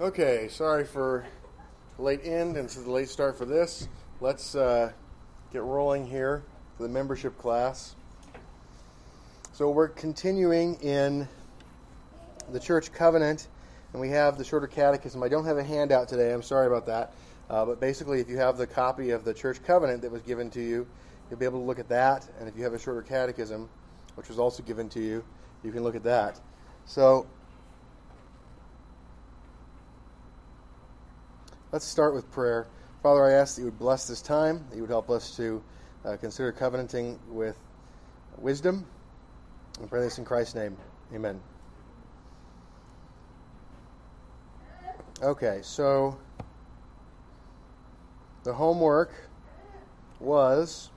Okay, sorry for late end and the late start for this. Let's uh, get rolling here for the membership class. So we're continuing in the church covenant, and we have the shorter catechism. I don't have a handout today. I'm sorry about that. Uh, but basically, if you have the copy of the church covenant that was given to you, you'll be able to look at that. And if you have a shorter catechism, which was also given to you, you can look at that. So Let's start with prayer. Father, I ask that you would bless this time, that you would help us to uh, consider covenanting with wisdom. I pray this in Christ's name. Amen. Okay, so the homework was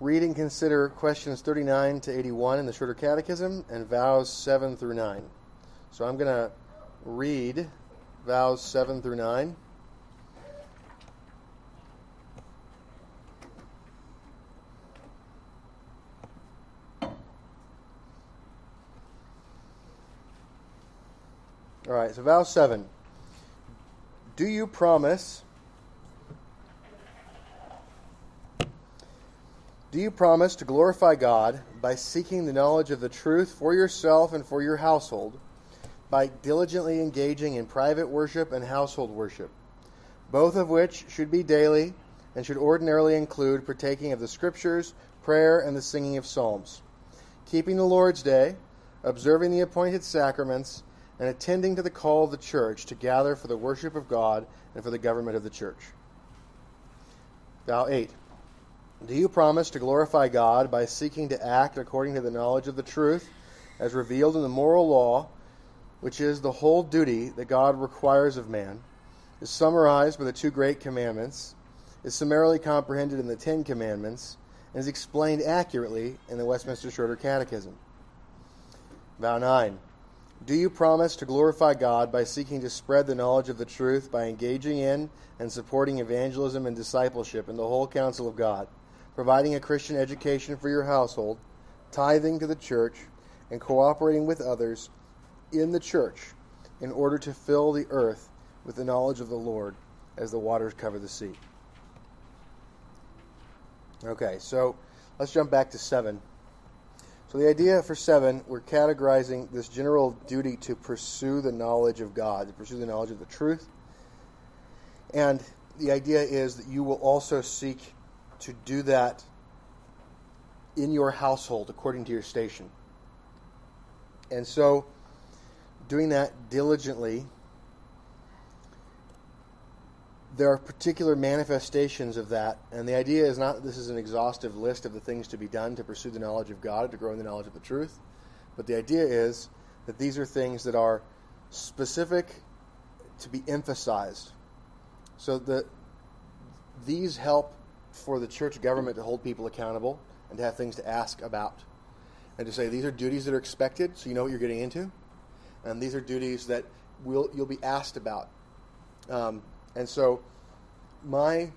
read and consider questions 39 to 81 in the Shorter Catechism and vows 7 through 9. So I'm going to read vows 7 through 9. All right, so vow 7. Do you promise Do you promise to glorify God by seeking the knowledge of the truth for yourself and for your household? By diligently engaging in private worship and household worship, both of which should be daily and should ordinarily include partaking of the Scriptures, prayer, and the singing of psalms, keeping the Lord's Day, observing the appointed sacraments, and attending to the call of the church to gather for the worship of God and for the government of the church. Vow 8. Do you promise to glorify God by seeking to act according to the knowledge of the truth as revealed in the moral law? Which is the whole duty that God requires of man, is summarized by the two great commandments, is summarily comprehended in the Ten Commandments, and is explained accurately in the Westminster Shorter Catechism. Vow 9. Do you promise to glorify God by seeking to spread the knowledge of the truth by engaging in and supporting evangelism and discipleship in the whole counsel of God, providing a Christian education for your household, tithing to the church, and cooperating with others in the church in order to fill the earth with the knowledge of the Lord as the waters cover the sea. Okay, so let's jump back to 7. So, the idea for 7, we're categorizing this general duty to pursue the knowledge of God, to pursue the knowledge of the truth. And the idea is that you will also seek to do that in your household according to your station. And so, doing that diligently, there are particular manifestations of that, and the idea is not that this is an exhaustive list of the things to be done to pursue the knowledge of God, to grow in the knowledge of the truth, but the idea is that these are things that are specific to be emphasized. So that these help for the church government to hold people accountable and to have things to ask about. And to say these are duties that are expected, so you know what you're getting into and these are duties that will you'll be asked about. Um, and so, my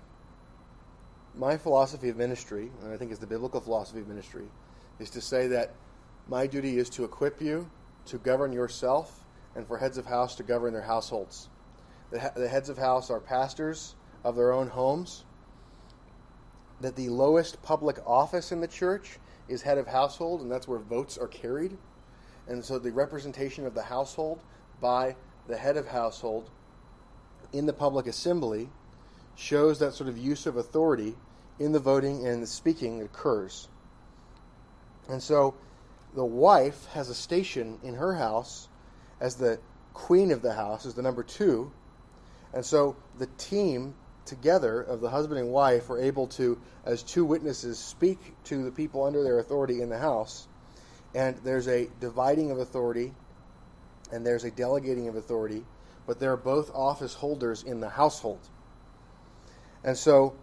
my philosophy of ministry, and I think is the biblical philosophy of ministry, is to say that my duty is to equip you to govern yourself, and for heads of house to govern their households. The, the heads of house are pastors of their own homes. That the lowest public office in the church is head of household, and that's where votes are carried. And so the representation of the household by the head of household in the public assembly shows that sort of use of authority in the voting and the speaking that occurs. And so the wife has a station in her house as the queen of the house, as the number two. And so the team together of the husband and wife are able to, as two witnesses, speak to the people under their authority in the house and there's a dividing of authority and there's a delegating of authority, but they're both office holders in the household. And so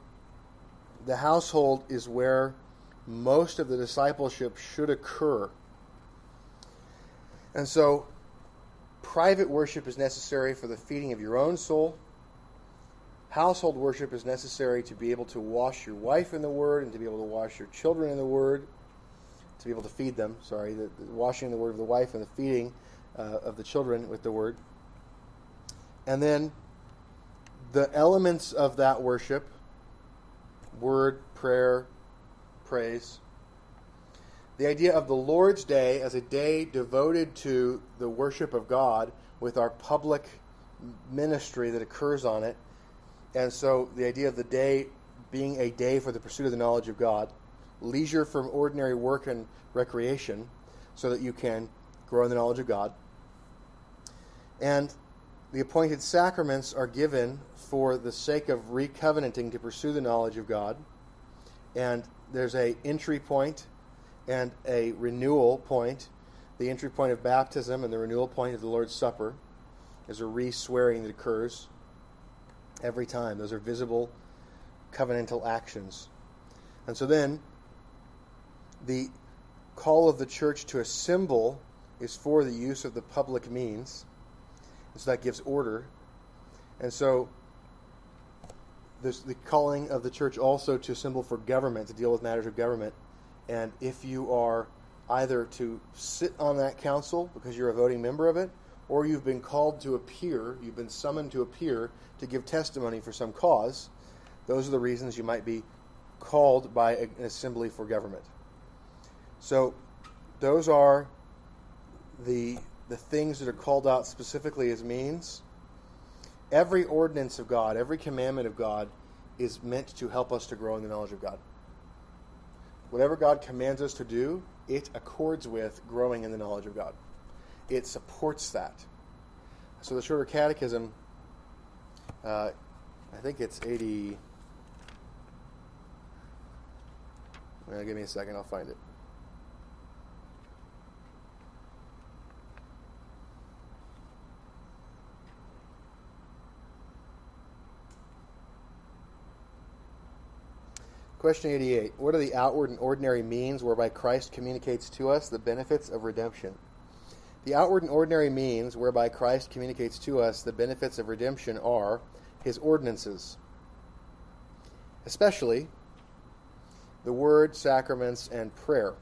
the household is where most of the discipleship should occur. And so private worship is necessary for the feeding of your own soul. Household worship is necessary to be able to wash your wife in the Word and to be able to wash your children in the Word to be able to feed them. Sorry, the, the washing the word of the wife and the feeding uh, of the children with the word. And then the elements of that worship word, prayer, praise. The idea of the Lord's Day as a day devoted to the worship of God with our public ministry that occurs on it. And so the idea of the day being a day for the pursuit of the knowledge of God, leisure from ordinary work and recreation, so that you can grow in the knowledge of God. And the appointed sacraments are given for the sake of recovenanting to pursue the knowledge of God. And there's a entry point and a renewal point. The entry point of baptism and the renewal point of the Lord's Supper. is a re-swearing that occurs every time. Those are visible covenantal actions. And so then the call of the church to assemble is for the use of the public means. And so that gives order. And so there's the calling of the church also to assemble for government, to deal with matters of government. And if you are either to sit on that council because you're a voting member of it, or you've been called to appear, you've been summoned to appear to give testimony for some cause, those are the reasons you might be called by an assembly for government. So, those are the the things that are called out specifically as means. Every ordinance of God, every commandment of God is meant to help us to grow in the knowledge of God. Whatever God commands us to do, it accords with growing in the knowledge of God. It supports that. So the Shorter Catechism, uh, I think it's 80. Well, give me a second, I'll find it. Question 88. What are the outward and ordinary means whereby Christ communicates to us the benefits of redemption? The outward and ordinary means whereby Christ communicates to us the benefits of redemption are his ordinances, especially the word, sacraments, and prayer,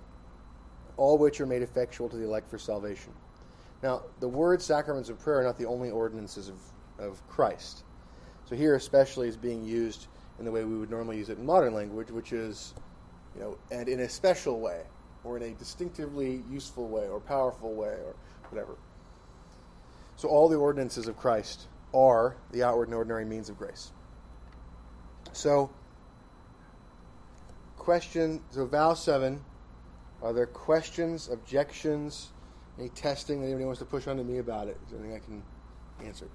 all which are made effectual to the elect for salvation. Now, the word, sacraments, and prayer are not the only ordinances of, of Christ. So here, especially, is being used in the way we would normally use it in modern language, which is, you know, and in a special way, or in a distinctively useful way, or powerful way, or whatever. So all the ordinances of Christ are the outward and ordinary means of grace. So, question, so vow 7, are there questions, objections, any testing that anybody wants to push onto me about it? Is there anything I can answer?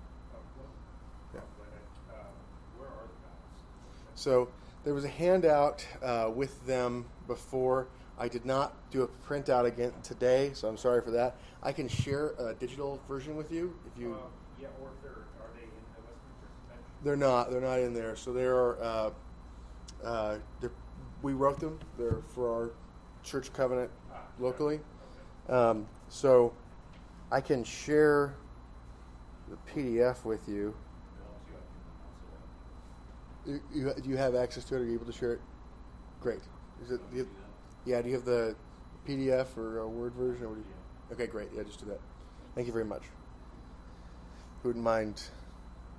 So there was a handout uh, with them before. I did not do a printout again today, so I'm sorry for that. I can share a digital version with you if you. Uh, yeah, or if they're are they in the Westminster Confession? They're not. They're not in there. So they are. Uh, uh, we wrote them. They're for our church covenant Ah, locally. Okay. Um, so I can share the PDF with you. It helps you, I can You, you, do you have access to it? Are you able to share it? Great. Is it? Do you, yeah. Do you have the PDF or a Word version? Or okay, great. Yeah, just do that. Thank you very much. Who wouldn't mind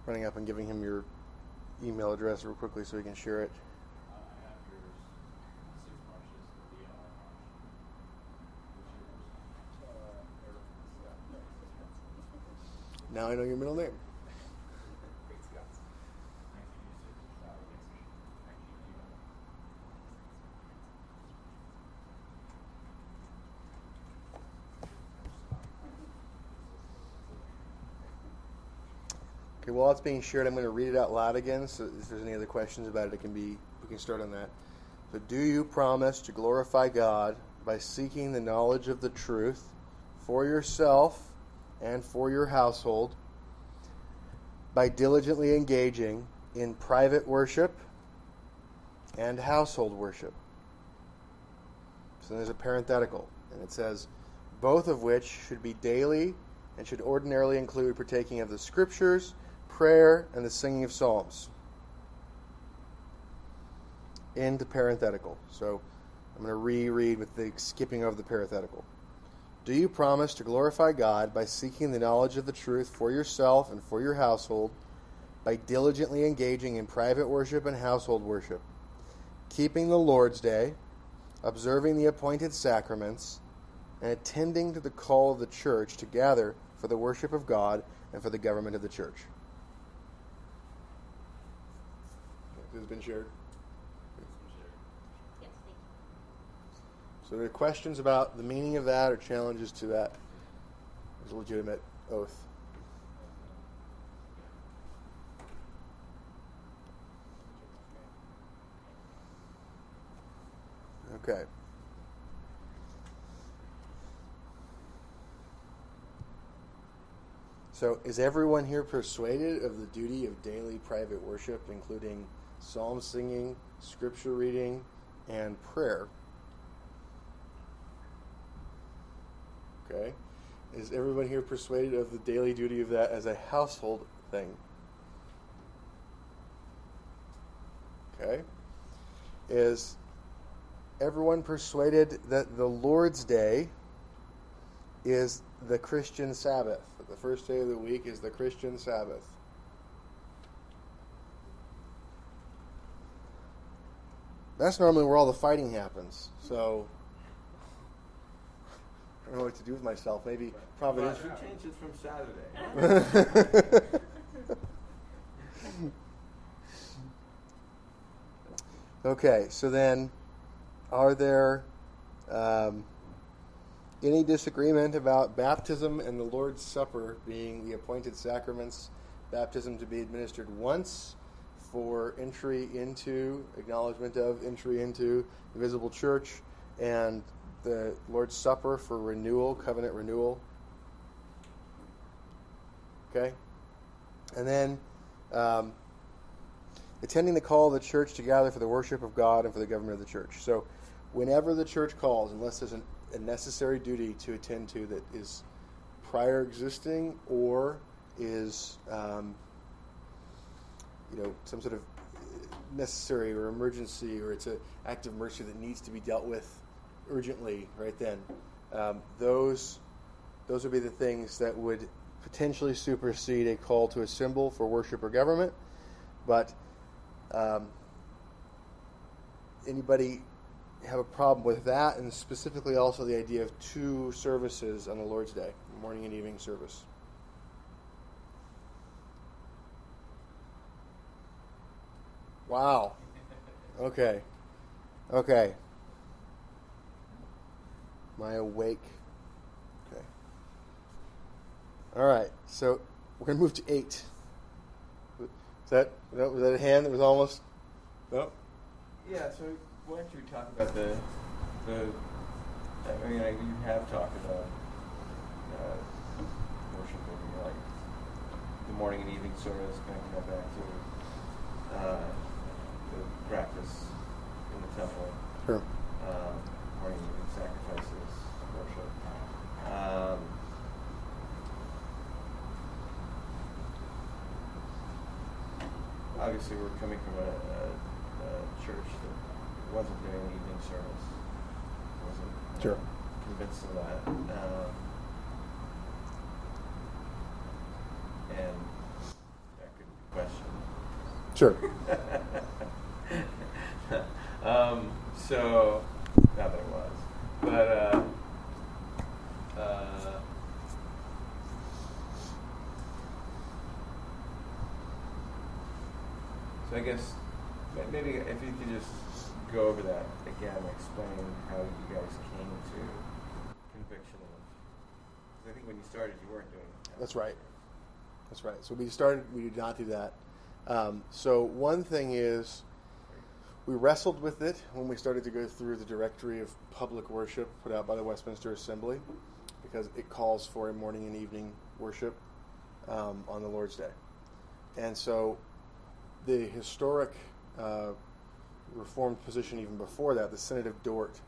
running up and giving him your email address real quickly so he can share it? Now I know your middle name. Okay, while it's being shared, I'm going to read it out loud again. So if there's any other questions about it, it can be we can start on that. So, do you promise to glorify God by seeking the knowledge of the truth for yourself and for your household, by diligently engaging in private worship and household worship? So there's a parenthetical, and it says, both of which should be daily and should ordinarily include partaking of the scriptures prayer, and the singing of psalms. End parenthetical. So I'm going to reread with the skipping of the parenthetical. Do you promise to glorify God by seeking the knowledge of the truth for yourself and for your household, by diligently engaging in private worship and household worship, keeping the Lord's Day, observing the appointed sacraments, and attending to the call of the church to gather for the worship of God and for the government of the church? This has been shared. Yes, thank you. So, there are questions about the meaning of that or challenges to that? It's a legitimate oath. Okay. So, is everyone here persuaded of the duty of daily private worship, including psalm singing, scripture reading, and prayer? Okay. Is everyone here persuaded of the daily duty of that as a household thing? Okay. Is everyone persuaded that the Lord's Day is the Christian Sabbath? The first day of the week is the Christian Sabbath? That's normally where all the fighting happens. So I don't know what to do with myself. Maybe Providence. But who changed it from Saturday? okay, so then, are there um, any disagreement about baptism and the Lord's Supper being the appointed sacraments? Baptism to be administered once for entry into, acknowledgement of entry into the visible church, and the Lord's Supper for renewal, covenant renewal. Okay? And then um, attending the call of the church to gather for the worship of God and for the government of the church. So, whenever the church calls, unless there's an, a necessary duty to attend to that is prior existing or is, um, you know, some sort of necessary or emergency or it's an act of mercy that needs to be dealt with urgently right then, um, those those would be the things that would potentially supersede a call to assemble for worship or government. But um, anybody have a problem with that, and specifically also the idea of two services on the Lord's Day, morning and evening service? Wow. Okay. Okay. Am I awake? Okay. All right. So we're to move to eight. Is that, was that a hand that was almost? No. yeah, so why don't you talk about the the I mean, like, you have talked about uh, worship like the morning and evening service, kind of back to uh, practice in the temple. Sure. um, evening sacrifices, worship. Um, obviously, we're coming from a, a, a church that wasn't doing evening service. Wasn't uh, Sure. convinced of that. Um, and that could be questioned. Sure. um, so, not that it was, but uh, uh, so I guess maybe if you could just go over that again, and explain how you guys came to conviction Because I think when you started, you weren't doing. that. That's right. That's right. So we started, we did not do that. Um, so one thing is, we wrestled with it when we started to go through the directory of public worship put out by the Westminster Assembly, because it calls for a morning and evening worship um, on the Lord's Day. And so the historic uh, Reformed position, even before that, the Synod of Dort,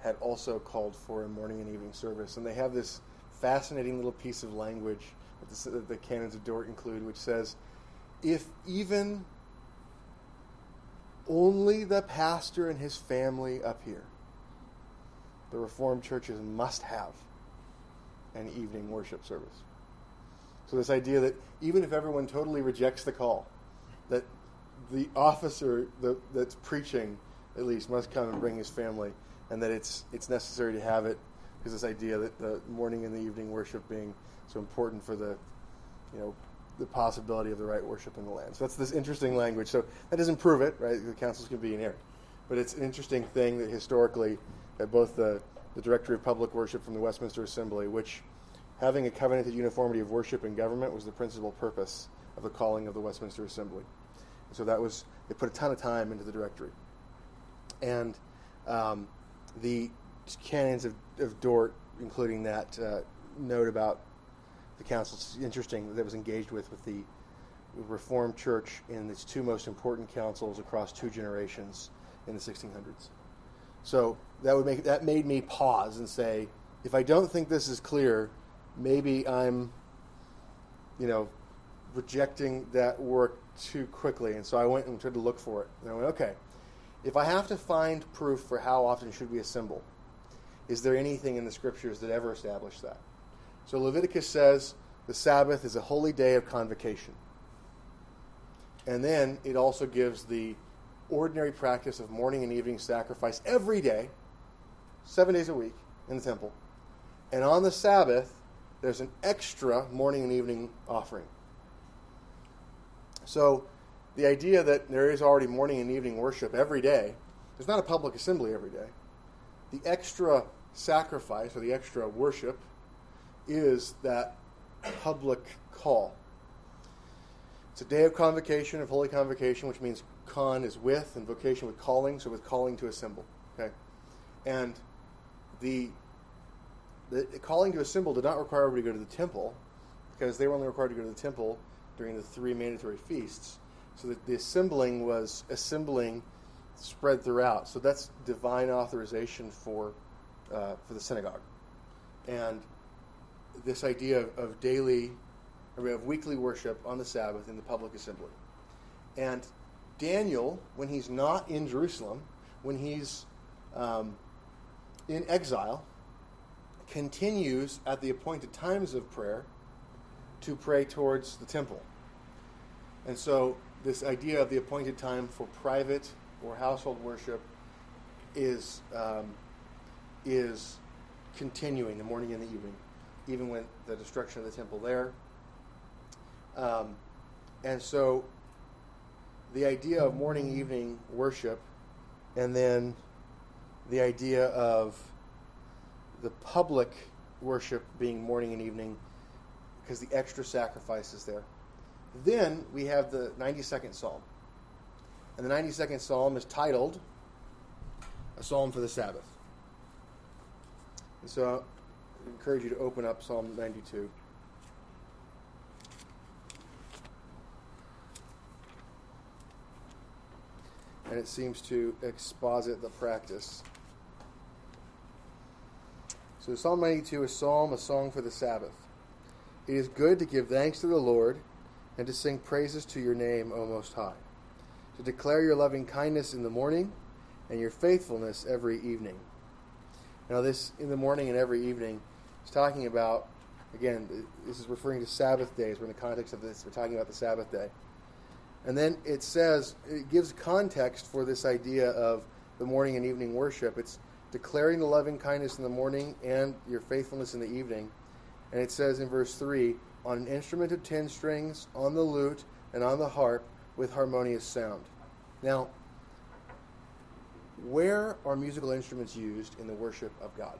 had also called for a morning and evening service. And they have this fascinating little piece of language that the, that the canons of Dort include, which says, if even only the pastor and his family up here the Reformed churches must have an evening worship service. So, this idea that even if everyone totally rejects the call, that the officer the, that's preaching, at least, must come and bring his family, and that it's, it's necessary to have it, because this idea that the morning and the evening worship being so important for the, you know, the possibility of the right worship in the land. So that's this interesting language. So that doesn't prove it, right? The councils can be in error. But it's an interesting thing that historically, that both the, the Directory of Public Worship from the Westminster Assembly, which having a covenanted uniformity of worship and government was the principal purpose of the calling of the Westminster Assembly. And so that was, they put a ton of time into the directory. And um, the canons of, of Dort, including that uh, note about the council, it's interesting that was engaged with with the Reformed Church in its two most important councils across two generations in the 1600s. So that would make that made me pause and say, if I don't think this is clear, maybe I'm, you know, rejecting that work too quickly. And so I went and tried to look for it. And I went, okay, if I have to find proof for how often should we assemble, is there anything in the scriptures that ever establish that? So Leviticus says the Sabbath is a holy day of convocation. And then it also gives the ordinary practice of morning and evening sacrifice every day, seven days a week in the temple. And on the Sabbath, there's an extra morning and evening offering. So the idea that there is already morning and evening worship every day, there's not a public assembly every day. The extra sacrifice or the extra worship is that public call. It's a day of convocation, of holy convocation, which means con is with and vocation with calling, so with calling to assemble. Okay? And the the calling to assemble did not require everybody to go to the temple, because they were only required to go to the temple during the three mandatory feasts. So that the assembling was assembling spread throughout. So that's divine authorization for uh, for the synagogue, and this idea of, of daily, or of weekly worship on the Sabbath in the public assembly, and Daniel, when he's not in Jerusalem, when he's um, in exile, continues at the appointed times of prayer to pray towards the temple. And so, this idea of the appointed time for private or household worship is um, is continuing the morning and the evening, even with the destruction of the temple there. Um, and so, the idea of morning evening worship, and then the idea of the public worship being morning and evening because the extra sacrifice is there. Then we have the 92nd Psalm. And the 92nd Psalm is titled A Psalm for the Sabbath. And so encourage you to open up Psalm 92. And it seems to exposit the practice. So Psalm 92 is psalm, a song for the Sabbath. It is good to give thanks to the Lord and to sing praises to your name, O Most High, to declare your loving kindness in the morning and your faithfulness every evening. Now, this in the morning and every evening is talking about, again, this is referring to Sabbath days. We're in the context of this, we're talking about the Sabbath day. And then it says, it gives context for this idea of the morning and evening worship. It's declaring the loving kindness in the morning and your faithfulness in the evening. And it says in verse 3 on an instrument of ten strings, on the lute, and on the harp with harmonious sound. Now, where are musical instruments used in the worship of God?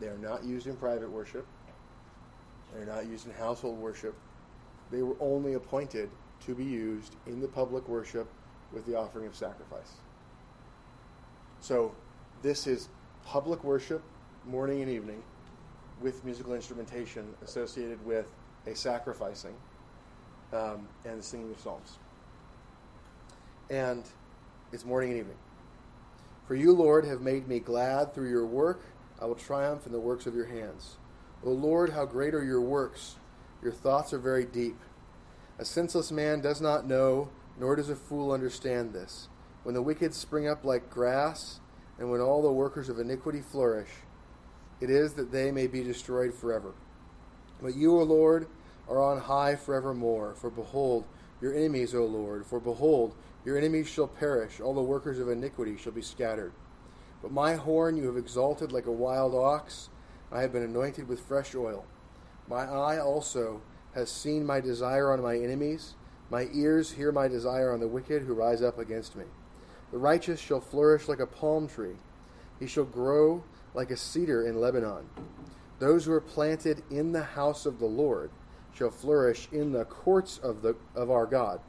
They are not used in private worship. They're not used in household worship. They were only appointed to be used in the public worship with the offering of sacrifice. So this is public worship, morning and evening, with musical instrumentation associated with a sacrificing um, and the singing of psalms. And it's morning and evening. For you, Lord, have made me glad through your work. I will triumph in the works of your hands. O Lord, how great are your works! Your thoughts are very deep. A senseless man does not know, nor does a fool understand this. When the wicked spring up like grass, and when all the workers of iniquity flourish, it is that they may be destroyed forever. But you, O Lord, are on high forevermore. For behold, your enemies, O Lord, for behold, your enemies shall perish, all the workers of iniquity shall be scattered. But my horn you have exalted like a wild ox, I have been anointed with fresh oil. My eye also has seen my desire on my enemies, my ears hear my desire on the wicked who rise up against me. The righteous shall flourish like a palm tree, he shall grow like a cedar in Lebanon. Those who are planted in the house of the Lord shall flourish in the courts of, the, of our God.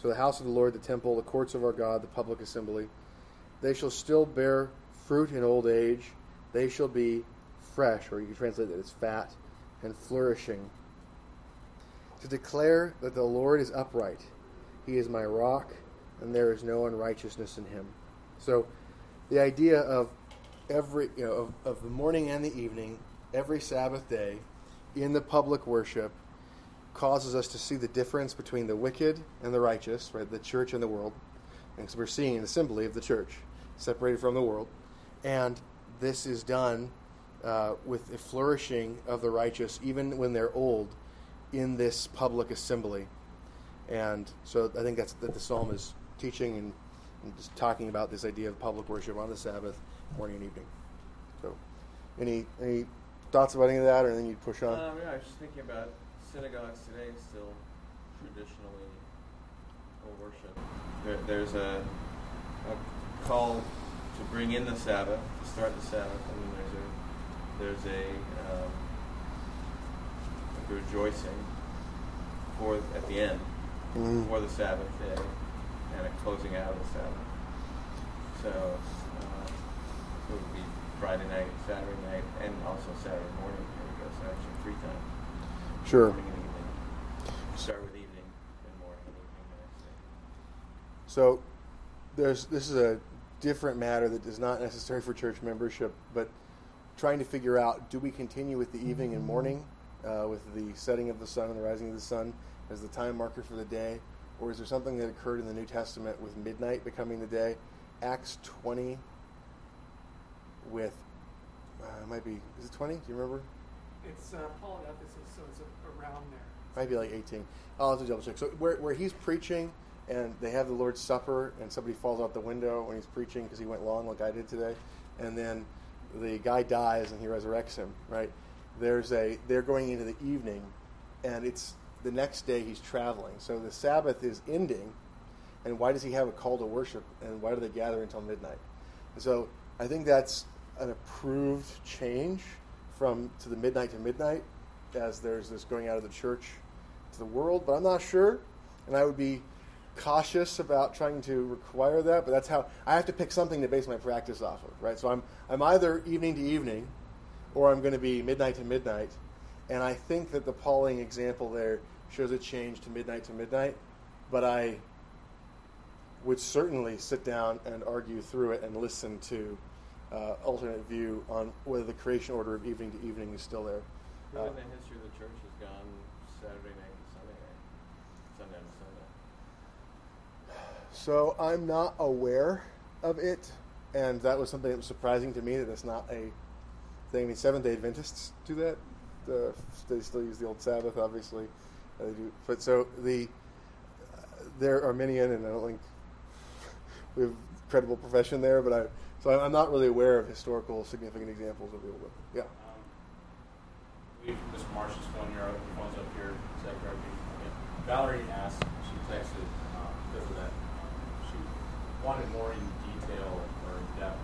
So the house of the Lord, the temple, the courts of our God, the public assembly, they shall still bear fruit in old age. They shall be fresh, or you can translate that as fat and flourishing. To declare that the Lord is upright, He is my rock, and there is no unrighteousness in Him. So, the idea of every, you know, of, of the morning and the evening, every Sabbath day, in the public worship, causes us to see the difference between the wicked and the righteous, right? The church and the world. And so we're seeing an assembly of the church separated from the world. And this is done uh, with a flourishing of the righteous, even when they're old, in this public assembly. And so I think that's that the psalm is teaching and, and just talking about this idea of public worship on the Sabbath, morning and evening. So, any any thoughts about any of that, or anything you'd push on? Um, yeah, I was just thinking about synagogues today still traditionally worship. There, there's a, a call to bring in the Sabbath, to start the Sabbath, and then there's a there's a, um, a rejoicing for at the end Mm. for the Sabbath day and a closing out of the Sabbath. So uh, it would be Friday night, Saturday night, and also Saturday morning. There we go. So actually three times. Sure. Morning and evening. Start with evening, then morning and evening the. So there's this is a different matter that is not necessary for church membership, but trying to figure out do we continue with the evening and morning, uh, with the setting of the sun and the rising of the sun as the time marker for the day, or is there something that occurred in the New Testament with midnight becoming the day? Acts 20 with uh, it might be is it 20? Do you remember? It's uh, Paul at Ephesus, so it's around there. might be like 18. I'll have to double check. So where, where he's preaching and they have the Lord's Supper and somebody falls out the window when he's preaching because he went long like I did today, and then the guy dies and he resurrects him. Right? There's a they're going into the evening, and it's the next day he's traveling. So the Sabbath is ending, and why does he have a call to worship? And why do they gather until midnight? And so I think that's an approved change from to the midnight to midnight, as there's this going out of the church to the world. But I'm not sure, and I would be cautious about trying to require that. But that's how I have to pick something to base my practice off of, right? So I'm I'm either evening to evening, or I'm going to be midnight to midnight. And I think that the Pauline example there shows a change to midnight to midnight, but I would certainly sit down and argue through it and listen to uh, alternate view on whether the creation order of evening to evening is still there. Who Uh, in the history of the church has gone Saturday night to Sunday night? So I'm not aware of it, and that was something that was surprising to me that it's not a thing. I mean, Seventh Day Adventists do that. Uh, they still use the old Sabbath, obviously. Uh, they do, but so the uh, there are many in, and I don't think we have credible profession there. But I so I'm not really aware of historical significant examples of the old. Yeah. Um, we, Mr. Marsh is phone your other phone's up here. Is that correct? Valerie asked, she texted um, because of that. Um, she wanted more in detail or in depth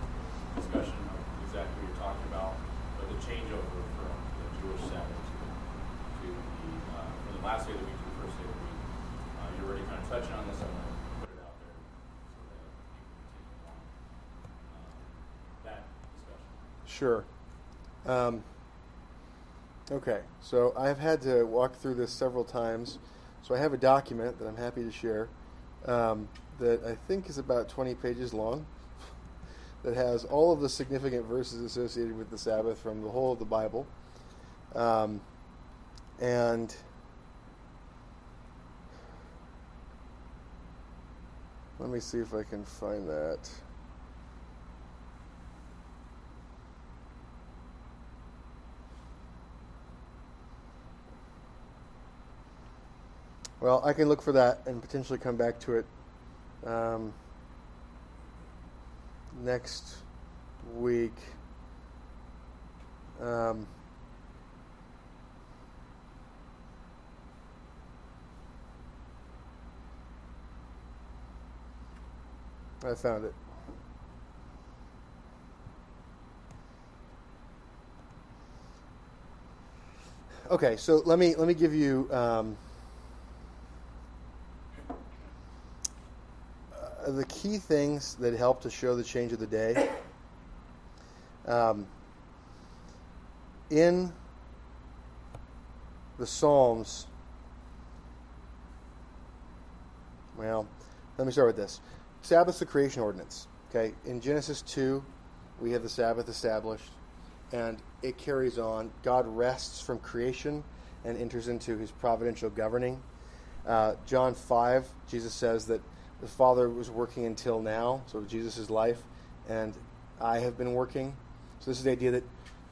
discussion of exactly what you're talking about, but the changeover from the Jewish Sabbath to, to the uh, from the last day of the week to the first day of the week. Uh, you're already kind of touching on this. I'm going to put it out there so that you can continue on uh, that discussion. Sure. Um, okay, so I've had to walk through this several times. So I have a document that I'm happy to share um, that I think is about 20 pages long that has all of the significant verses associated with the Sabbath from the whole of the Bible. Um, and let me see if I can find that. Well, I can look for that and potentially come back to it um, next week. Um, I found it. Okay, so let me let me give you um, the key things that help to show the change of the day. Um, in the Psalms, well, let me start with this. Sabbath's the creation ordinance. Okay, in Genesis two, we have the Sabbath established, and it carries on. God rests from creation and enters into His providential governing. Uh, John five, Jesus says that the Father was working until now, so Jesus' life, and I have been working. So this is the idea that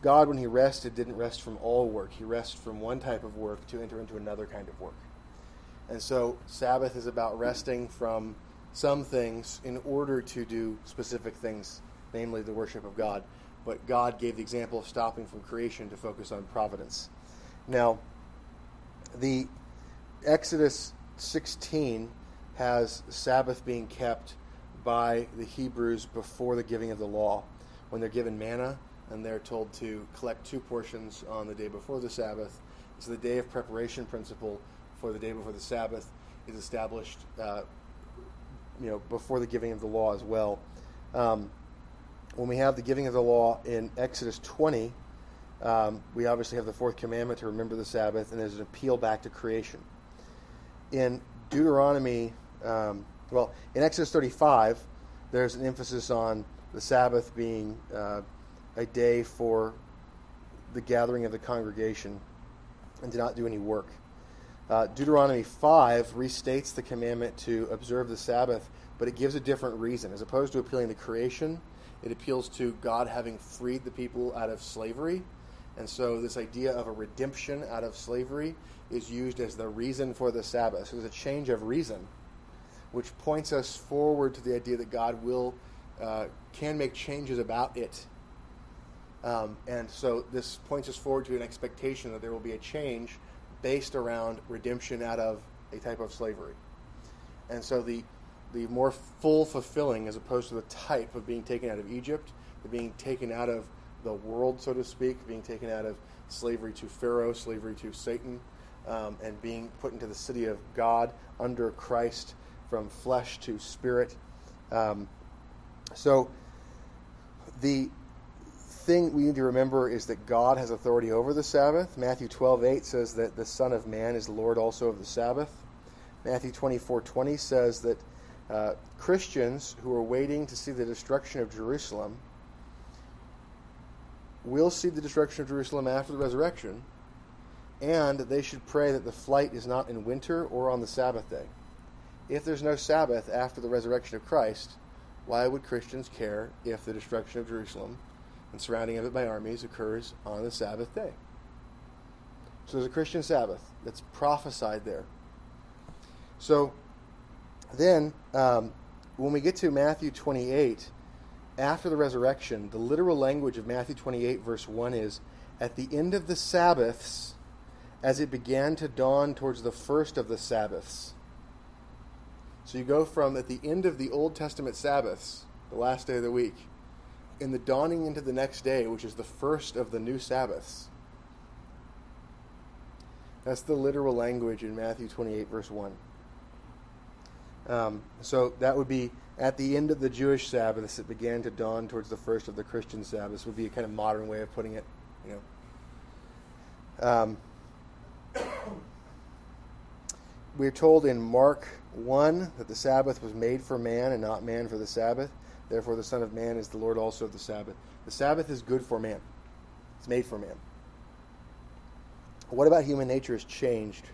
God, when He rested, didn't rest from all work. He rested from one type of work to enter into another kind of work. And so Sabbath is about resting from some things in order to do specific things, namely the worship of God. But God gave the example of stopping from creation to focus on providence. Now, the Exodus 16 has Sabbath being kept by the Hebrews before the giving of the law. When they're given manna and they're told to collect two portions on the day before the Sabbath, so the day of preparation principle for the day before the Sabbath is established uh, you know, before the giving of the law as well. Um, when we have the giving of the law in Exodus 20, um, we obviously have the fourth commandment to remember the Sabbath, and there's an appeal back to creation. In Deuteronomy, um, well, in Exodus 35, there's an emphasis on the Sabbath being uh, a day for the gathering of the congregation and to not do any work. Uh, Deuteronomy 5 restates the commandment to observe the Sabbath, but it gives a different reason. As opposed to appealing to creation, it appeals to God having freed the people out of slavery. And so, this idea of a redemption out of slavery is used as the reason for the Sabbath. So, there's a change of reason, which points us forward to the idea that God will uh, can make changes about it. Um, and so, this points us forward to an expectation that there will be a change based around redemption out of a type of slavery. And so the the more full fulfilling as opposed to the type of being taken out of Egypt, the being taken out of the world, so to speak, being taken out of slavery to Pharaoh, slavery to Satan, um, and being put into the city of God under Christ from flesh to spirit. Um, so the thing we need to remember is that God has authority over the Sabbath. Matthew 12:8 says that the Son of Man is Lord also of the Sabbath. Matthew 24:20 says that uh, Christians who are waiting to see the destruction of Jerusalem will see the destruction of Jerusalem after the resurrection, and they should pray that the flight is not in winter or on the Sabbath day. If there's no Sabbath after the resurrection of Christ, why would Christians care if the destruction of Jerusalem and surrounding of it by armies occurs on the Sabbath day. So there's a Christian Sabbath that's prophesied there. So then, um, when we get to Matthew 28, after the resurrection, the literal language of Matthew 28, verse 1 is At the end of the Sabbaths, as it began to dawn towards the first of the Sabbaths. So you go from at the end of the Old Testament Sabbaths, the last day of the week, in the dawning into the next day, which is the first of the new Sabbaths. That's the literal language in Matthew 28, verse 1. Um, so that would be at the end of the Jewish Sabbaths, it began to dawn towards the first of the Christian Sabbaths, would be a kind of modern way of putting it. You know. Um, we're told in Mark 1 that the Sabbath was made for man and not man for the Sabbath. Therefore, the Son of Man is the Lord also of the Sabbath. The Sabbath is good for man, it's made for man. What about human nature has changed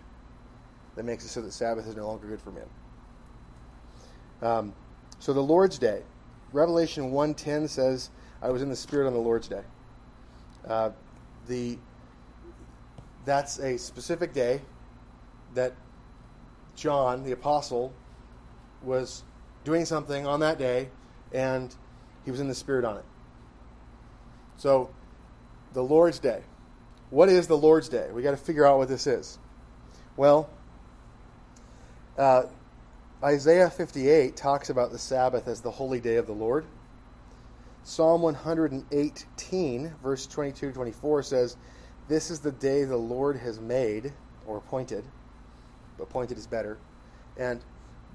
that makes it so that Sabbath is no longer good for man? Um, so the Lord's Day, Revelation 1.10 says, I was in the Spirit on the Lord's Day. Uh, the, that's a specific day that John, the apostle, was doing something on that day, and he was in the Spirit on it. So, the Lord's Day. What is the Lord's Day? We got to figure out what this is. Well, uh, Isaiah 58 talks about the Sabbath as the holy day of the Lord. Psalm 118, verse 22 24 says, This is the day the Lord has made, or appointed. Appointed is better. And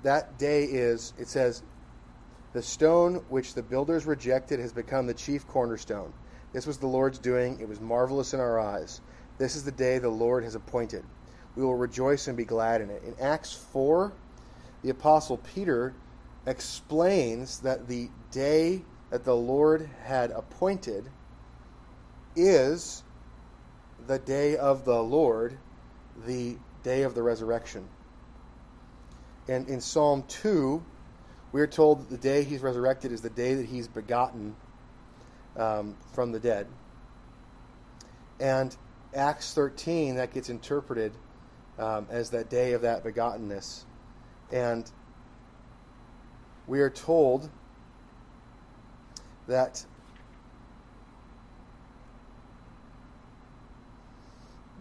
that day is, it says, the stone which the builders rejected has become the chief cornerstone. This was the Lord's doing. It was marvelous in our eyes. This is the day the Lord has appointed. We will rejoice and be glad in it. In Acts 4, the Apostle Peter explains that the day that the Lord had appointed is the day of the Lord, the day of the resurrection. And in Psalm 2, we are told that the day he's resurrected is the day that he's begotten um, from the dead. And Acts 13, that gets interpreted um, as that day of that begottenness. And we are told that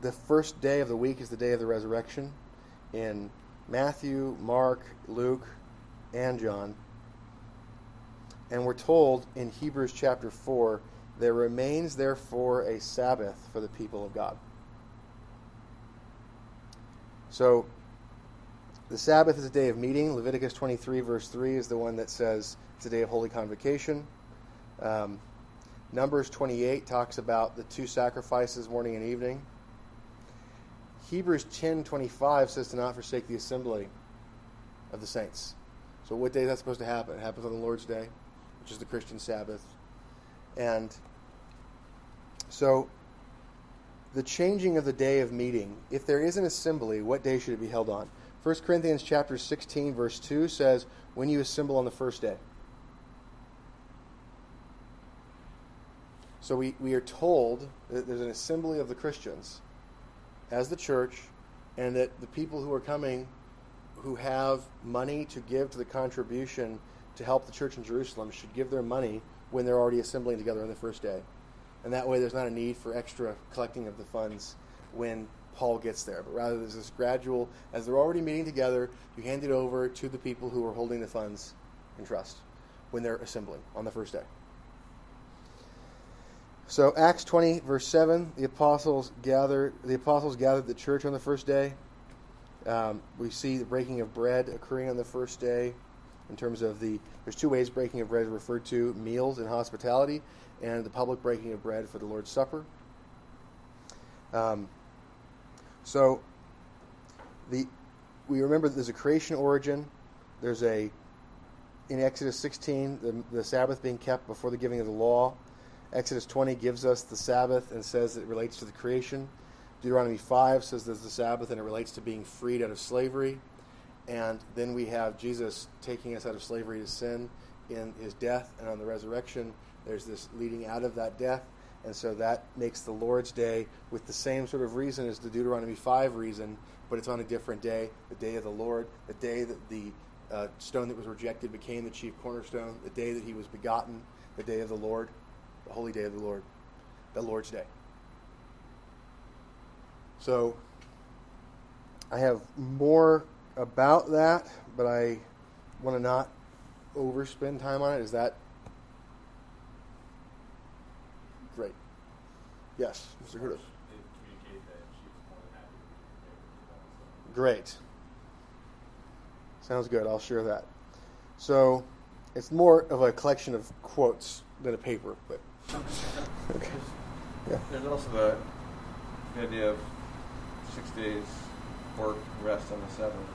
the first day of the week is the day of the resurrection in Matthew, Mark, Luke, and John. And we're told in Hebrews chapter 4 there remains therefore a Sabbath for the people of God. So the Sabbath is a day of meeting. Leviticus 23, verse 3 is the one that says it's a day of holy convocation. Um, Numbers 28 talks about the two sacrifices, morning and evening. Hebrews 10:25 says to not forsake the assembly of the saints. So what day is that supposed to happen? It happens on the Lord's day, which is the Christian Sabbath. And so the changing of the day of meeting, if there is an assembly, what day should it be held on? 1 Corinthians chapter 16 verse 2 says, "When you assemble on the first day." So we, we are told that there's an assembly of the Christians as the church, and that the people who are coming who have money to give to the contribution to help the church in Jerusalem should give their money when they're already assembling together on the first day. And that way there's not a need for extra collecting of the funds when Paul gets there. But rather there's this gradual, as they're already meeting together, you hand it over to the people who are holding the funds in trust when they're assembling on the first day. So Acts 20 verse 7, the apostles gathered the apostles gathered the church on the first day. Um, we see the breaking of bread occurring on the first day in terms of the there's two ways breaking of bread is referred to meals and hospitality and the public breaking of bread for the lord's supper. Um, so the we remember that there's a creation origin. There's a in exodus 16 the, the sabbath being kept before the giving of the law exodus 20 gives us the sabbath and says it relates to the creation Deuteronomy 5 says there's the Sabbath and it relates to being freed out of slavery. And then we have Jesus taking us out of slavery to sin in his death and on the resurrection. There's this leading out of that death. And so that makes the Lord's Day with the same sort of reason as the Deuteronomy 5 reason, but it's on a different day, the day of the Lord, the day that the uh, stone that was rejected became the chief cornerstone, the day that he was begotten, the day of the Lord, the holy day of the Lord, the Lord's Day. So I have more about that, but I want to not overspend time on it. Is that great? Yes, Mr. Huda. Great. Sounds good. I'll share that. So it's more of a collection of quotes than a paper, but okay. Yeah. There's also the, the idea of six days work, rest on the seventh.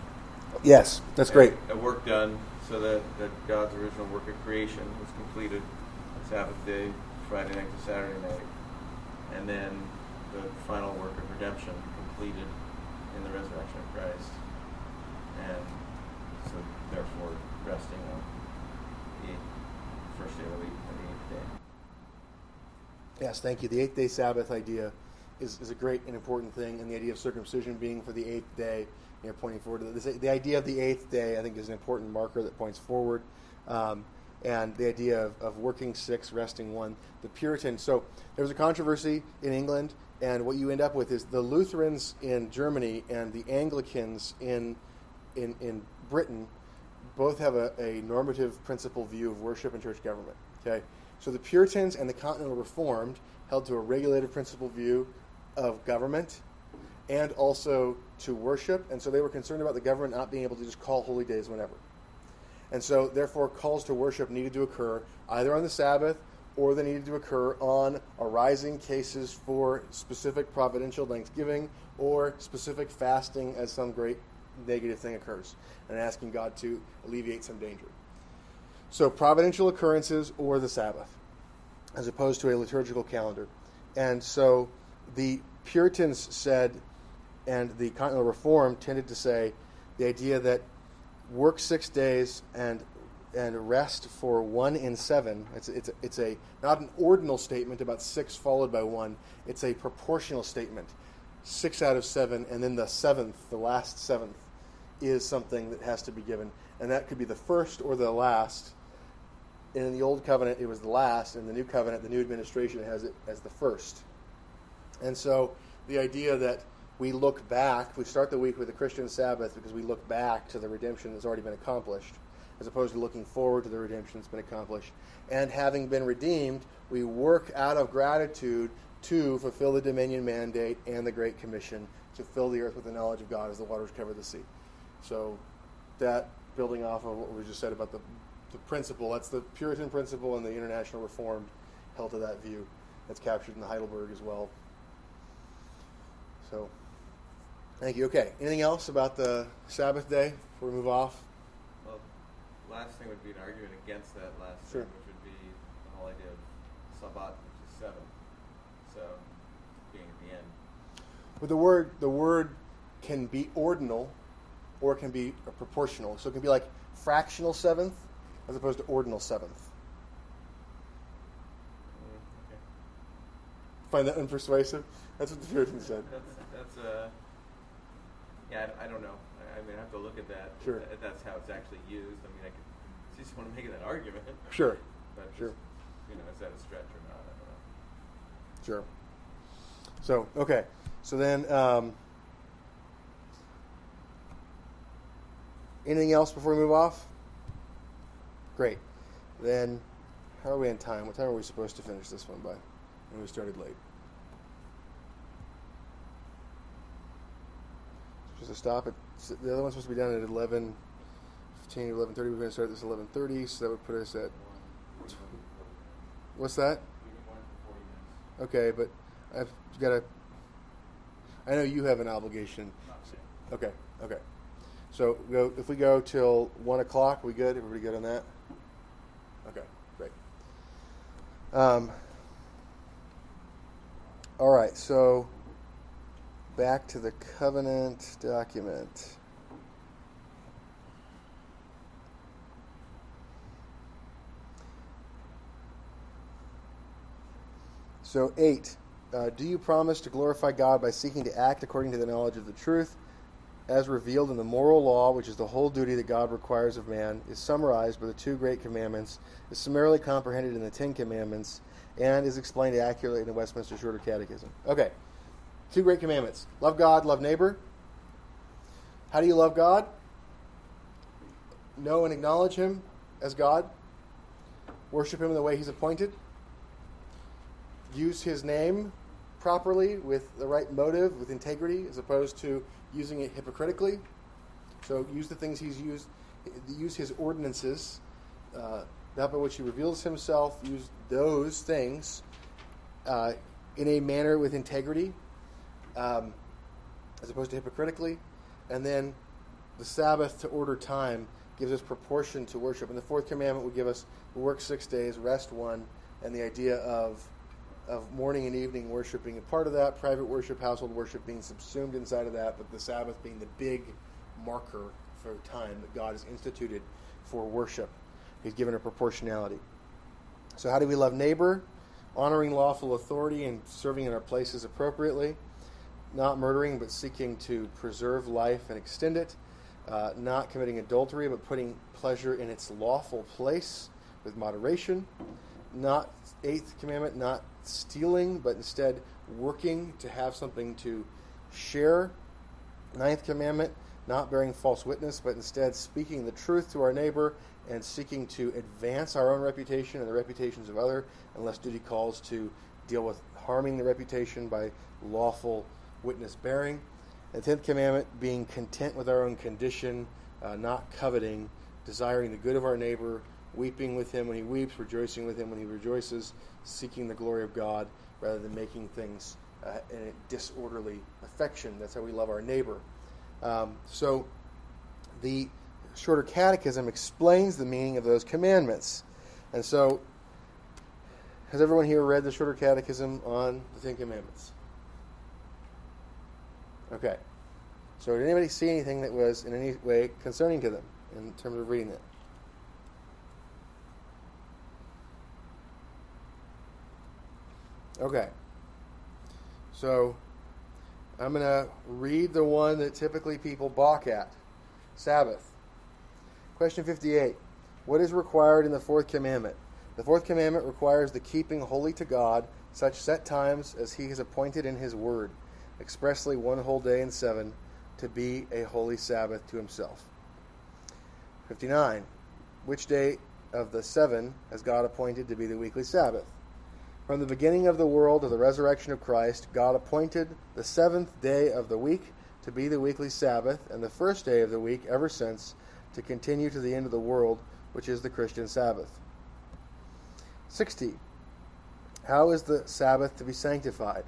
Yes, that's great. A work done so that, that God's original work of creation was completed on Sabbath day, Friday night to Saturday night. And then the final work of redemption completed in the resurrection of Christ. And so therefore resting on the first day of the week and the eighth day. Yes, thank you. The eighth day Sabbath idea is, is a great and important thing, and the idea of circumcision being for the eighth day you know, pointing forward. To this, the idea of the eighth day, I think, is an important marker that points forward. Um, and the idea of, of working six, resting one. The Puritans. So there was a controversy in England, and what you end up with is the Lutherans in Germany and the Anglicans in in, in Britain both have a, a normative principle view of worship and church government. Okay, so the Puritans and the Continental Reformed held to a regulative principle view of government and also to worship, and so they were concerned about the government not being able to just call holy days whenever. And so, therefore, calls to worship needed to occur either on the Sabbath or they needed to occur on arising cases for specific providential thanksgiving or specific fasting as some great negative thing occurs and asking God to alleviate some danger. So, providential occurrences or the Sabbath, as opposed to a liturgical calendar. And so, the Puritans said, and the Continental Reform tended to say, the idea that work six days and and rest for one in seven. It's it's it's a not an ordinal statement about six followed by one. It's a proportional statement. Six out of seven, and then the seventh, the last seventh, is something that has to be given, and that could be the first or the last. And in the old covenant, it was the last. In the new covenant, the new administration has it as the first. And so, the idea that we look back, we start the week with the Christian Sabbath because we look back to the redemption that's already been accomplished, as opposed to looking forward to the redemption that's been accomplished. And having been redeemed, we work out of gratitude to fulfill the dominion mandate and the Great Commission to fill the earth with the knowledge of God as the waters cover the sea. So, that building off of what we just said about the, the principle, that's the Puritan principle, and the International Reformed held to that view. That's captured in the Heidelberg as well. So, thank you. Okay, anything else about the Sabbath day before we move off? Well, last thing would be an argument against that last Sure. thing, which would be the whole idea of Sabbat, which is seven. So, being at the end. But the word the word can be ordinal, or it can be a proportional. So it can be like fractional seventh, as opposed to ordinal seventh. Mm, okay. Find that unpersuasive? That's what the Puritans said. That's that's uh. Yeah, I, I don't know. I, I mean, I have to look at that. Sure. If that's how it's actually used. I mean, I could just want to make that argument. Sure. But just, Sure. You know, is that a stretch or not? I don't know. Sure. So okay. So then, um, anything else before we move off? Great. Then, how are we in time? What time are we supposed to finish this one by? And we started late. Supposed to stop at the other one's supposed to be done at 11, 15, 11:30. We're going to start this at 11:30, so that would put us at what's that? We can go in for 40 minutes. Okay, but I've got to. I know you have an obligation. Okay, okay. So go if we go till one o'clock, we good? Everybody good on that? Okay, great. Um, all right, so back to the covenant document. So, eight. Uh, do you promise to glorify God by seeking to act according to the knowledge of the truth, as revealed in the moral law, which is the whole duty that God requires of man, is summarized by the two great commandments, is summarily comprehended in the Ten Commandments, and is explained accurately in the Westminster Shorter Catechism? Okay. Two great commandments love God, love neighbor. How do you love God? Know and acknowledge Him as God. Worship Him in the way He's appointed use his name properly with the right motive, with integrity, as opposed to using it hypocritically. So use the things he's used, use his ordinances, uh, that by which he reveals himself, use those things uh, in a manner with integrity, um, as opposed to hypocritically. And then the Sabbath to order time gives us proportion to worship. And the fourth commandment would give us work six days, rest one, and the idea of of morning and evening worship being a part of that, private worship, household worship being subsumed inside of that, but the Sabbath being the big marker for time that God has instituted for worship. He's given a proportionality. So, how do we love neighbor? Honoring lawful authority and serving in our places appropriately. not murdering but seeking to preserve life and extend it, uh, not committing adultery but putting pleasure in its lawful place with moderation, not eighth commandment, not stealing but instead working to have something to share. Ninth commandment, not bearing false witness, but instead speaking the truth to our neighbor and seeking to advance our own reputation and the reputations of other, unless duty calls to deal with harming the reputation by lawful witness bearing. And tenth commandment, being content with our own condition, uh, not coveting, desiring the good of our neighbor, weeping with him when he weeps, rejoicing with him when he rejoices, seeking the glory of God rather than making things uh, in a disorderly affection. That's how we love our neighbor. Um, so the Shorter Catechism explains the meaning of those commandments. And so, has everyone here read the Shorter Catechism on the Ten Commandments? Okay. So, did anybody see anything that was in any way concerning to them in terms of reading it? Okay. So, I'm going to read the one that typically people balk at Sabbath. Question 58 What is required in the fourth commandment? The fourth commandment requires the keeping holy to God such set times as he has appointed in his word, expressly one whole day in seven, to be a holy Sabbath to himself. 59. Which day of the seven has God appointed to be the weekly Sabbath? From the beginning of the world to the resurrection of Christ, God appointed the seventh day of the week to be the weekly Sabbath, and the first day of the week ever since to continue to the end of the world, which is the Christian Sabbath. 60. How is the Sabbath to be sanctified?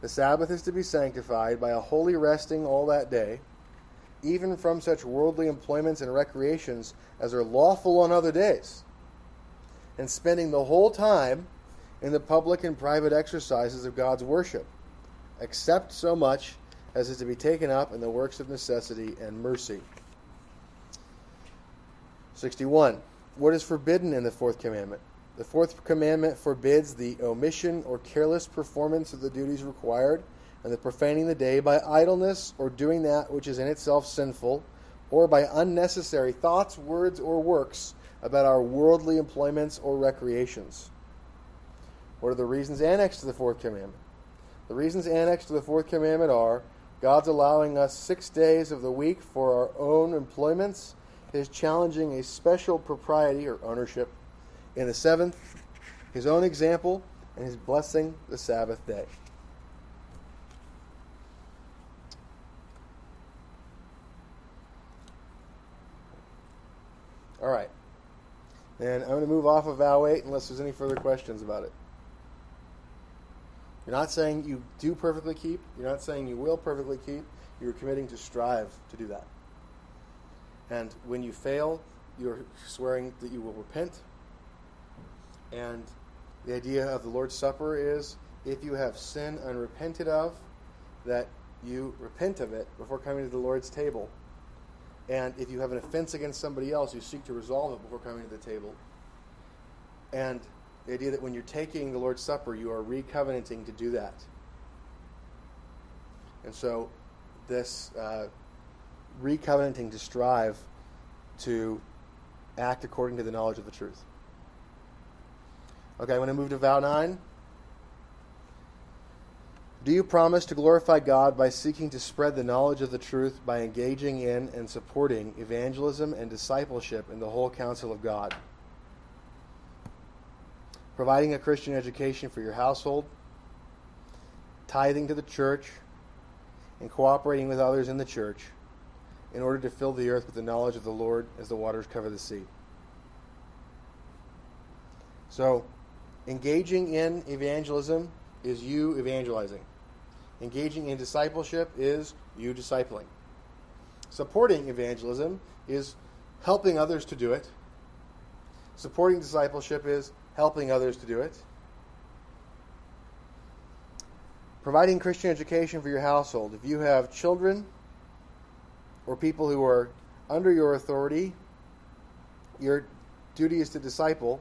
The Sabbath is to be sanctified by a holy resting all that day, even from such worldly employments and recreations as are lawful on other days, and spending the whole time in the public and private exercises of God's worship, except so much as is to be taken up in the works of necessity and mercy. 61. What is forbidden in the fourth commandment? The fourth commandment forbids the omission or careless performance of the duties required, and the profaning the day by idleness or doing that which is in itself sinful, or by unnecessary thoughts, words, or works about our worldly employments or recreations. What are the reasons annexed to the fourth commandment? The reasons annexed to the fourth commandment are God's allowing us six days of the week for our own employments, His challenging a special propriety or ownership in the seventh, His own example, and His blessing the Sabbath day. All right. And I'm going to move off of vow 8 unless there's any further questions about it. You're not saying you do perfectly keep. You're not saying you will perfectly keep. You're committing to strive to do that. And when you fail, you're swearing that you will repent. And the idea of the Lord's Supper is if you have sin unrepented of, that you repent of it before coming to the Lord's table. And if you have an offense against somebody else, you seek to resolve it before coming to the table. And the idea that when you're taking the Lord's Supper, you are recovenanting to do that. And so, this uh, recovenanting to strive to act according to the knowledge of the truth. Okay, I'm going to move to vow 9. Do you promise to glorify God by seeking to spread the knowledge of the truth by engaging in and supporting evangelism and discipleship in the whole counsel of God? Providing a Christian education for your household, tithing to the church, and cooperating with others in the church in order to fill the earth with the knowledge of the Lord as the waters cover the sea. So, engaging in evangelism is you evangelizing. Engaging in discipleship is you discipling. Supporting evangelism is helping others to do it. Supporting discipleship is helping others to do it. Providing Christian education for your household. If you have children or people who are under your authority, your duty is to disciple,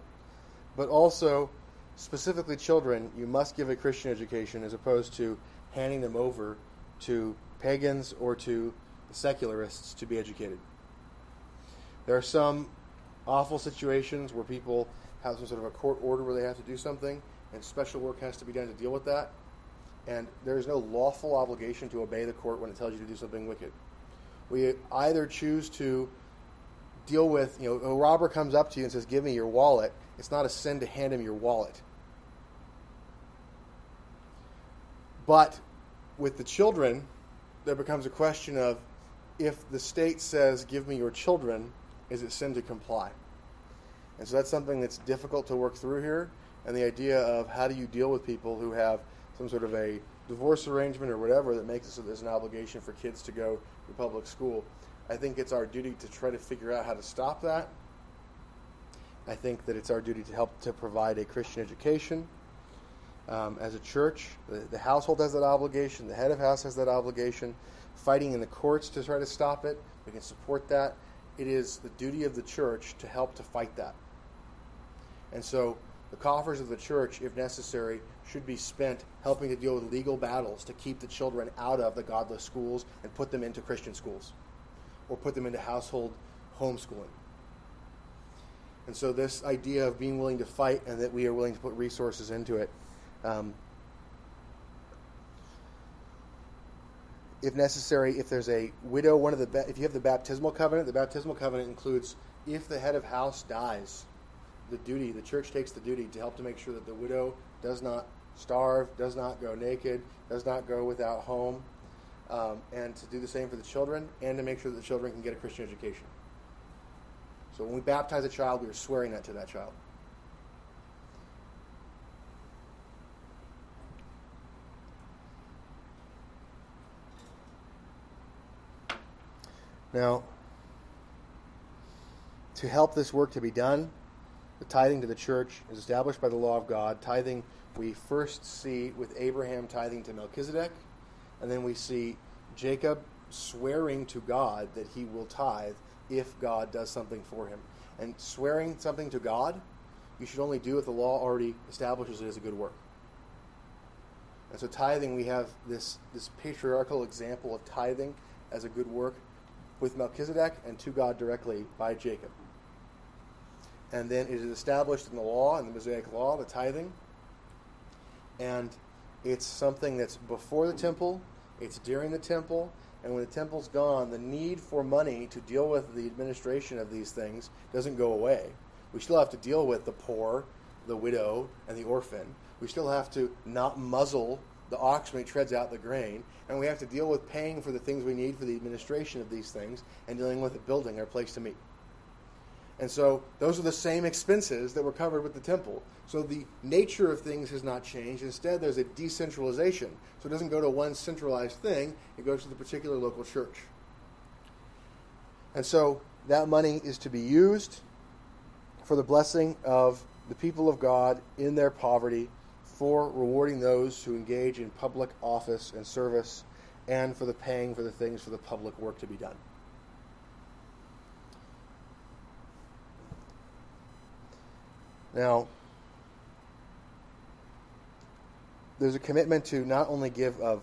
but also specifically children, you must give a Christian education as opposed to handing them over to pagans or to secularists to be educated. There are some awful situations where people have some sort of a court order where they have to do something, and special work has to be done to deal with that. And there is no lawful obligation to obey the court when it tells you to do something wicked. We either choose to deal with, you know, a robber comes up to you and says, Give me your wallet. It's not a sin to hand him your wallet. But with the children, there becomes a question of if the state says, Give me your children, is it sin to comply? And so that's something that's difficult to work through here. And the idea of how do you deal with people who have some sort of a divorce arrangement or whatever that makes it so there's an obligation for kids to go to public school. I think it's our duty to try to figure out how to stop that. I think that it's our duty to help to provide a Christian education. Um, as a church, the, the household has that obligation, the head of house has that obligation. Fighting in the courts to try to stop it, we can support that. It is the duty of the church to help to fight that. And so the coffers of the church, if necessary, should be spent helping to deal with legal battles to keep the children out of the godless schools and put them into Christian schools or put them into household homeschooling. And so, this idea of being willing to fight and that we are willing to put resources into it. Um, if necessary, if there's a widow, one of the if you have the baptismal covenant, the baptismal covenant includes if the head of house dies, the duty, the church takes the duty to help to make sure that the widow does not starve, does not go naked, does not go without home, um, and to do the same for the children, and to make sure that the children can get a Christian education. So when we baptize a child, we are swearing that to that child. Now, to help this work to be done, the tithing to the church is established by the law of God. Tithing, we first see with Abraham tithing to Melchizedek, and then we see Jacob swearing to God that he will tithe if God does something for him. And swearing something to God, you should only do it if the law already establishes it as a good work. And so tithing, we have this, this patriarchal example of tithing as a good work with Melchizedek and to God directly by Jacob. And then it is established in the law, in the Mosaic law, the tithing. And it's something that's before the temple, it's during the temple, and when the temple's gone, the need for money to deal with the administration of these things doesn't go away. We still have to deal with the poor, the widow, and the orphan. We still have to not muzzle the ox when he treads out the grain, and we have to deal with paying for the things we need for the administration of these things and dealing with the building our place to meet. And so those are the same expenses that were covered with the temple. So the nature of things has not changed. Instead, there's a decentralization. So it doesn't go to one centralized thing, it goes to the particular local church. And so that money is to be used for the blessing of the people of God in their poverty, for rewarding those who engage in public office and service, and for the paying for the things for the public work to be done. Now, there's a commitment to not only give of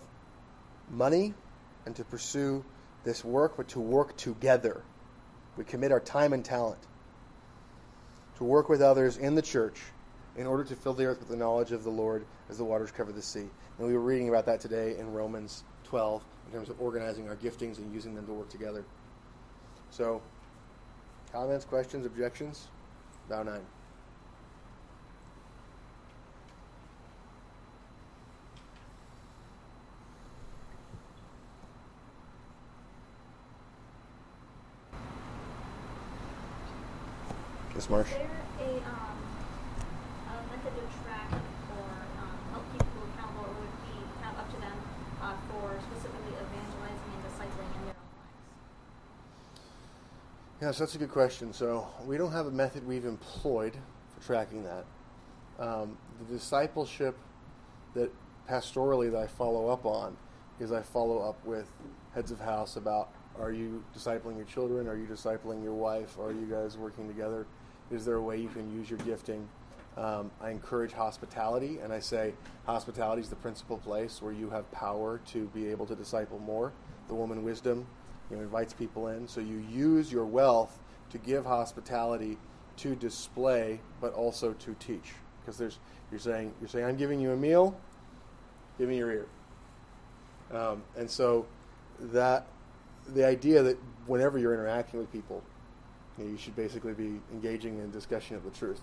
money and to pursue this work, but to work together. We commit our time and talent to work with others in the church in order to fill the earth with the knowledge of the Lord as the waters cover the sea. And we were reading about that today in Romans 12 in terms of organizing our giftings and using them to work together. So, comments, questions, objections? Bow 9. Their own lives? Yes, that's a good question. So we don't have a method we've employed for tracking that. Um, the discipleship that pastorally that I follow up on is I follow up with heads of house about are you discipling your children? Are you discipling your wife? Are you guys working together? Is there a way you can use your gifting Um, I encourage hospitality, and I say hospitality is the principal place where you have power to be able to disciple more. The woman wisdom, you know, invites people in, so you use your wealth to give hospitality, to display, but also to teach. Because there's, you're saying, you're saying, I'm giving you a meal, give me your ear. Um, and so that the idea that whenever you're interacting with people, you, know, you should basically be engaging in discussion of the truth.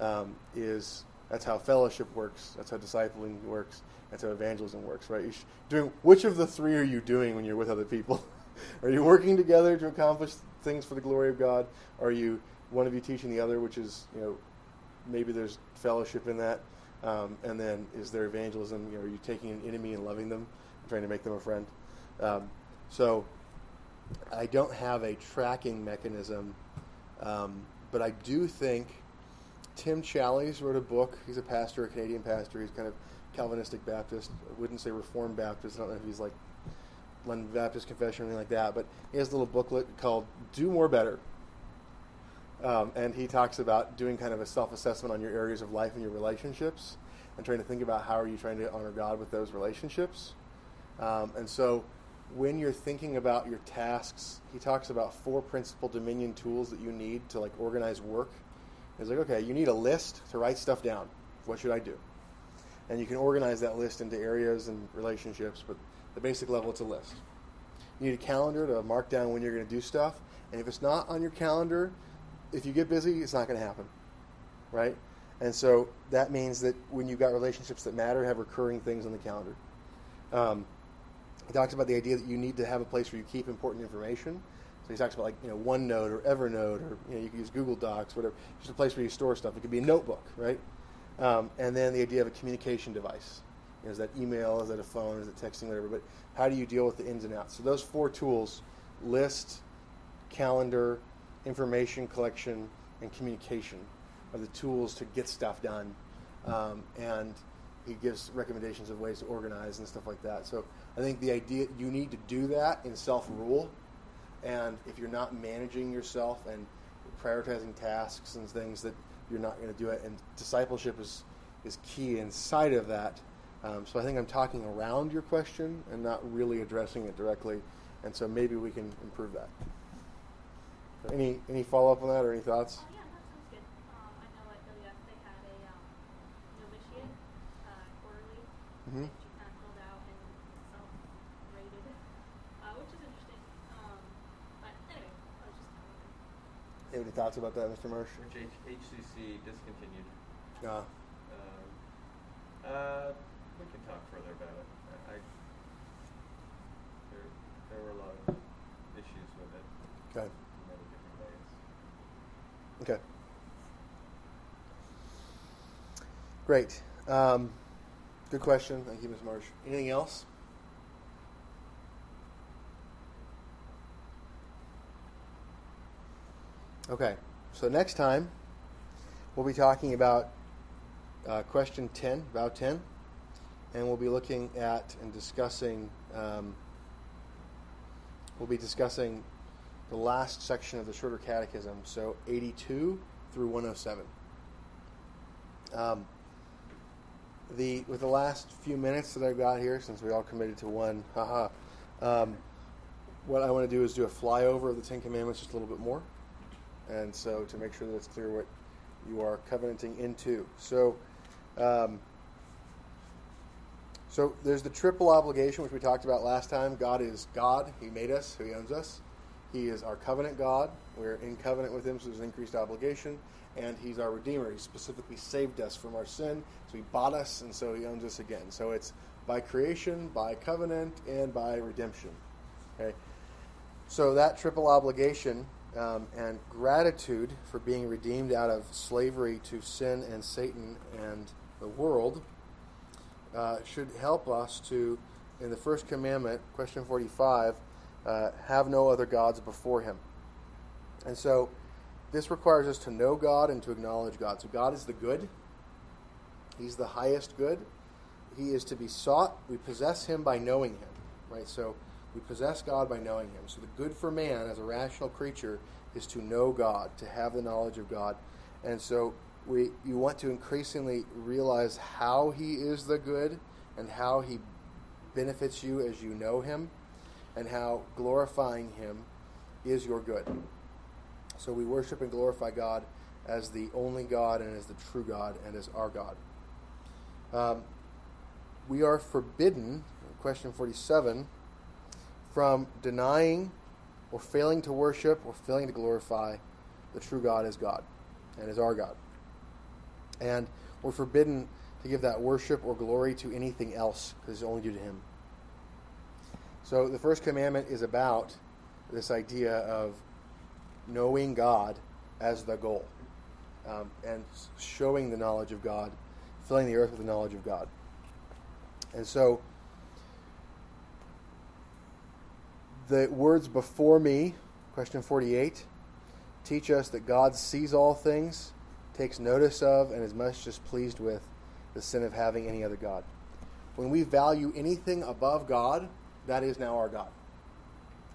Um, is that's how fellowship works. That's how discipling works. That's how evangelism works, right? You doing which of the three are you doing when you're with other people? are you working together to accomplish things for the glory of God? Are you one of you teaching the other, which is you know maybe there's fellowship in that, um, and then is there evangelism? You know, are you taking an enemy and loving them, and trying to make them a friend? Um, so I don't have a tracking mechanism, um, but I do think Tim Challies wrote a book. He's a pastor, a Canadian pastor. He's kind of Calvinistic Baptist. I wouldn't say Reformed Baptist. I don't know if he's like London Baptist Confession or anything like that. But he has a little booklet called "Do More Better," um, and he talks about doing kind of a self-assessment on your areas of life and your relationships, and trying to think about how are you trying to honor God with those relationships. Um, and so when you're thinking about your tasks, he talks about four principal Dominion tools that you need to like organize work. He's like, okay, you need a list to write stuff down. What should I do? And you can organize that list into areas and relationships, but the basic level, it's a list. You need a calendar to mark down when you're going to do stuff. And if it's not on your calendar, if you get busy, it's not going to happen, right? And so that means that when you've got relationships that matter, have recurring things on the calendar. Um, he talks about the idea that you need to have a place where you keep important information. So he talks about like you know OneNote or Evernote or you know you can use Google Docs, whatever. Just a place where you store stuff. It could be a notebook, right? Um, and then the idea of a communication device. You know, is that email? Is that a phone? Is it texting? Whatever. But how do you deal with the ins and outs? So those four tools: list, calendar, information collection, and communication are the tools to get stuff done. Um, and he gives recommendations of ways to organize and stuff like that. So I think the idea you need to do that in self rule, and if you're not managing yourself and prioritizing tasks and things that you're not going to do it, and discipleship is is key inside of that. Um, so I think I'm talking around your question and not really addressing it directly, and so maybe we can improve that. Any any follow up on that or any thoughts? Oh, yeah, that sounds good. Um, I know at WF they had a um, novitiate uh, quarterly Mm-hmm. that you kind of filled out and self-rated it, uh, which is interesting. Um, but anyway, I was just telling you. Any thoughts about that, Mr. Marsh? Which H- HCC discontinued. Uh, Um, uh, we can talk further about it. I, I there, there were a lot of issues with it okay. in many different ways. Okay. Great. Um, good question. Thank you, Ms. Marsh. Anything else? Okay. So next time, we'll be talking about uh, question 10, vow 10, and we'll be looking at and discussing. Um, we'll be discussing the last section of the shorter catechism, so 82 through 107. Um, the with the last few minutes that I've got here, since we all committed to one, haha. Um, what I want to do is do a flyover of the Ten Commandments just a little bit more, and so to make sure that it's clear what you are covenanting into. So, um, so there's the triple obligation which we talked about last time. God is God; He made us, He owns us. He is our covenant God. We're in covenant with Him, so there's an increased obligation. And He's our Redeemer. He specifically saved us from our sin, so He bought us, and so He owns us again. So it's by creation, by covenant, and by redemption. Okay. So that triple obligation um, and gratitude for being redeemed out of slavery to sin and Satan and the world uh, should help us to, in the first commandment, question 45, uh, have no other gods before him. And so this requires us to know God and to acknowledge God. So God is the good, He's the highest good. He is to be sought. We possess Him by knowing Him, right? So we possess God by knowing Him. So the good for man as a rational creature is to know God, to have the knowledge of God. And so we you want to increasingly realize how he is the good and how he benefits you as you know him and how glorifying him is your good. So we worship and glorify God as the only God and as the true God and as our God. Um, we are forbidden, question 47, from denying or failing to worship or failing to glorify the true God as God and as our God. And we're forbidden to give that worship or glory to anything else because it's only due to Him. So the first commandment is about this idea of knowing God as the goal um, and showing the knowledge of God, filling the earth with the knowledge of God. And so the words before me, question 48, teach us that God sees all things, takes notice of, and is much displeased with the sin of having any other God. When we value anything above God, that is now our God.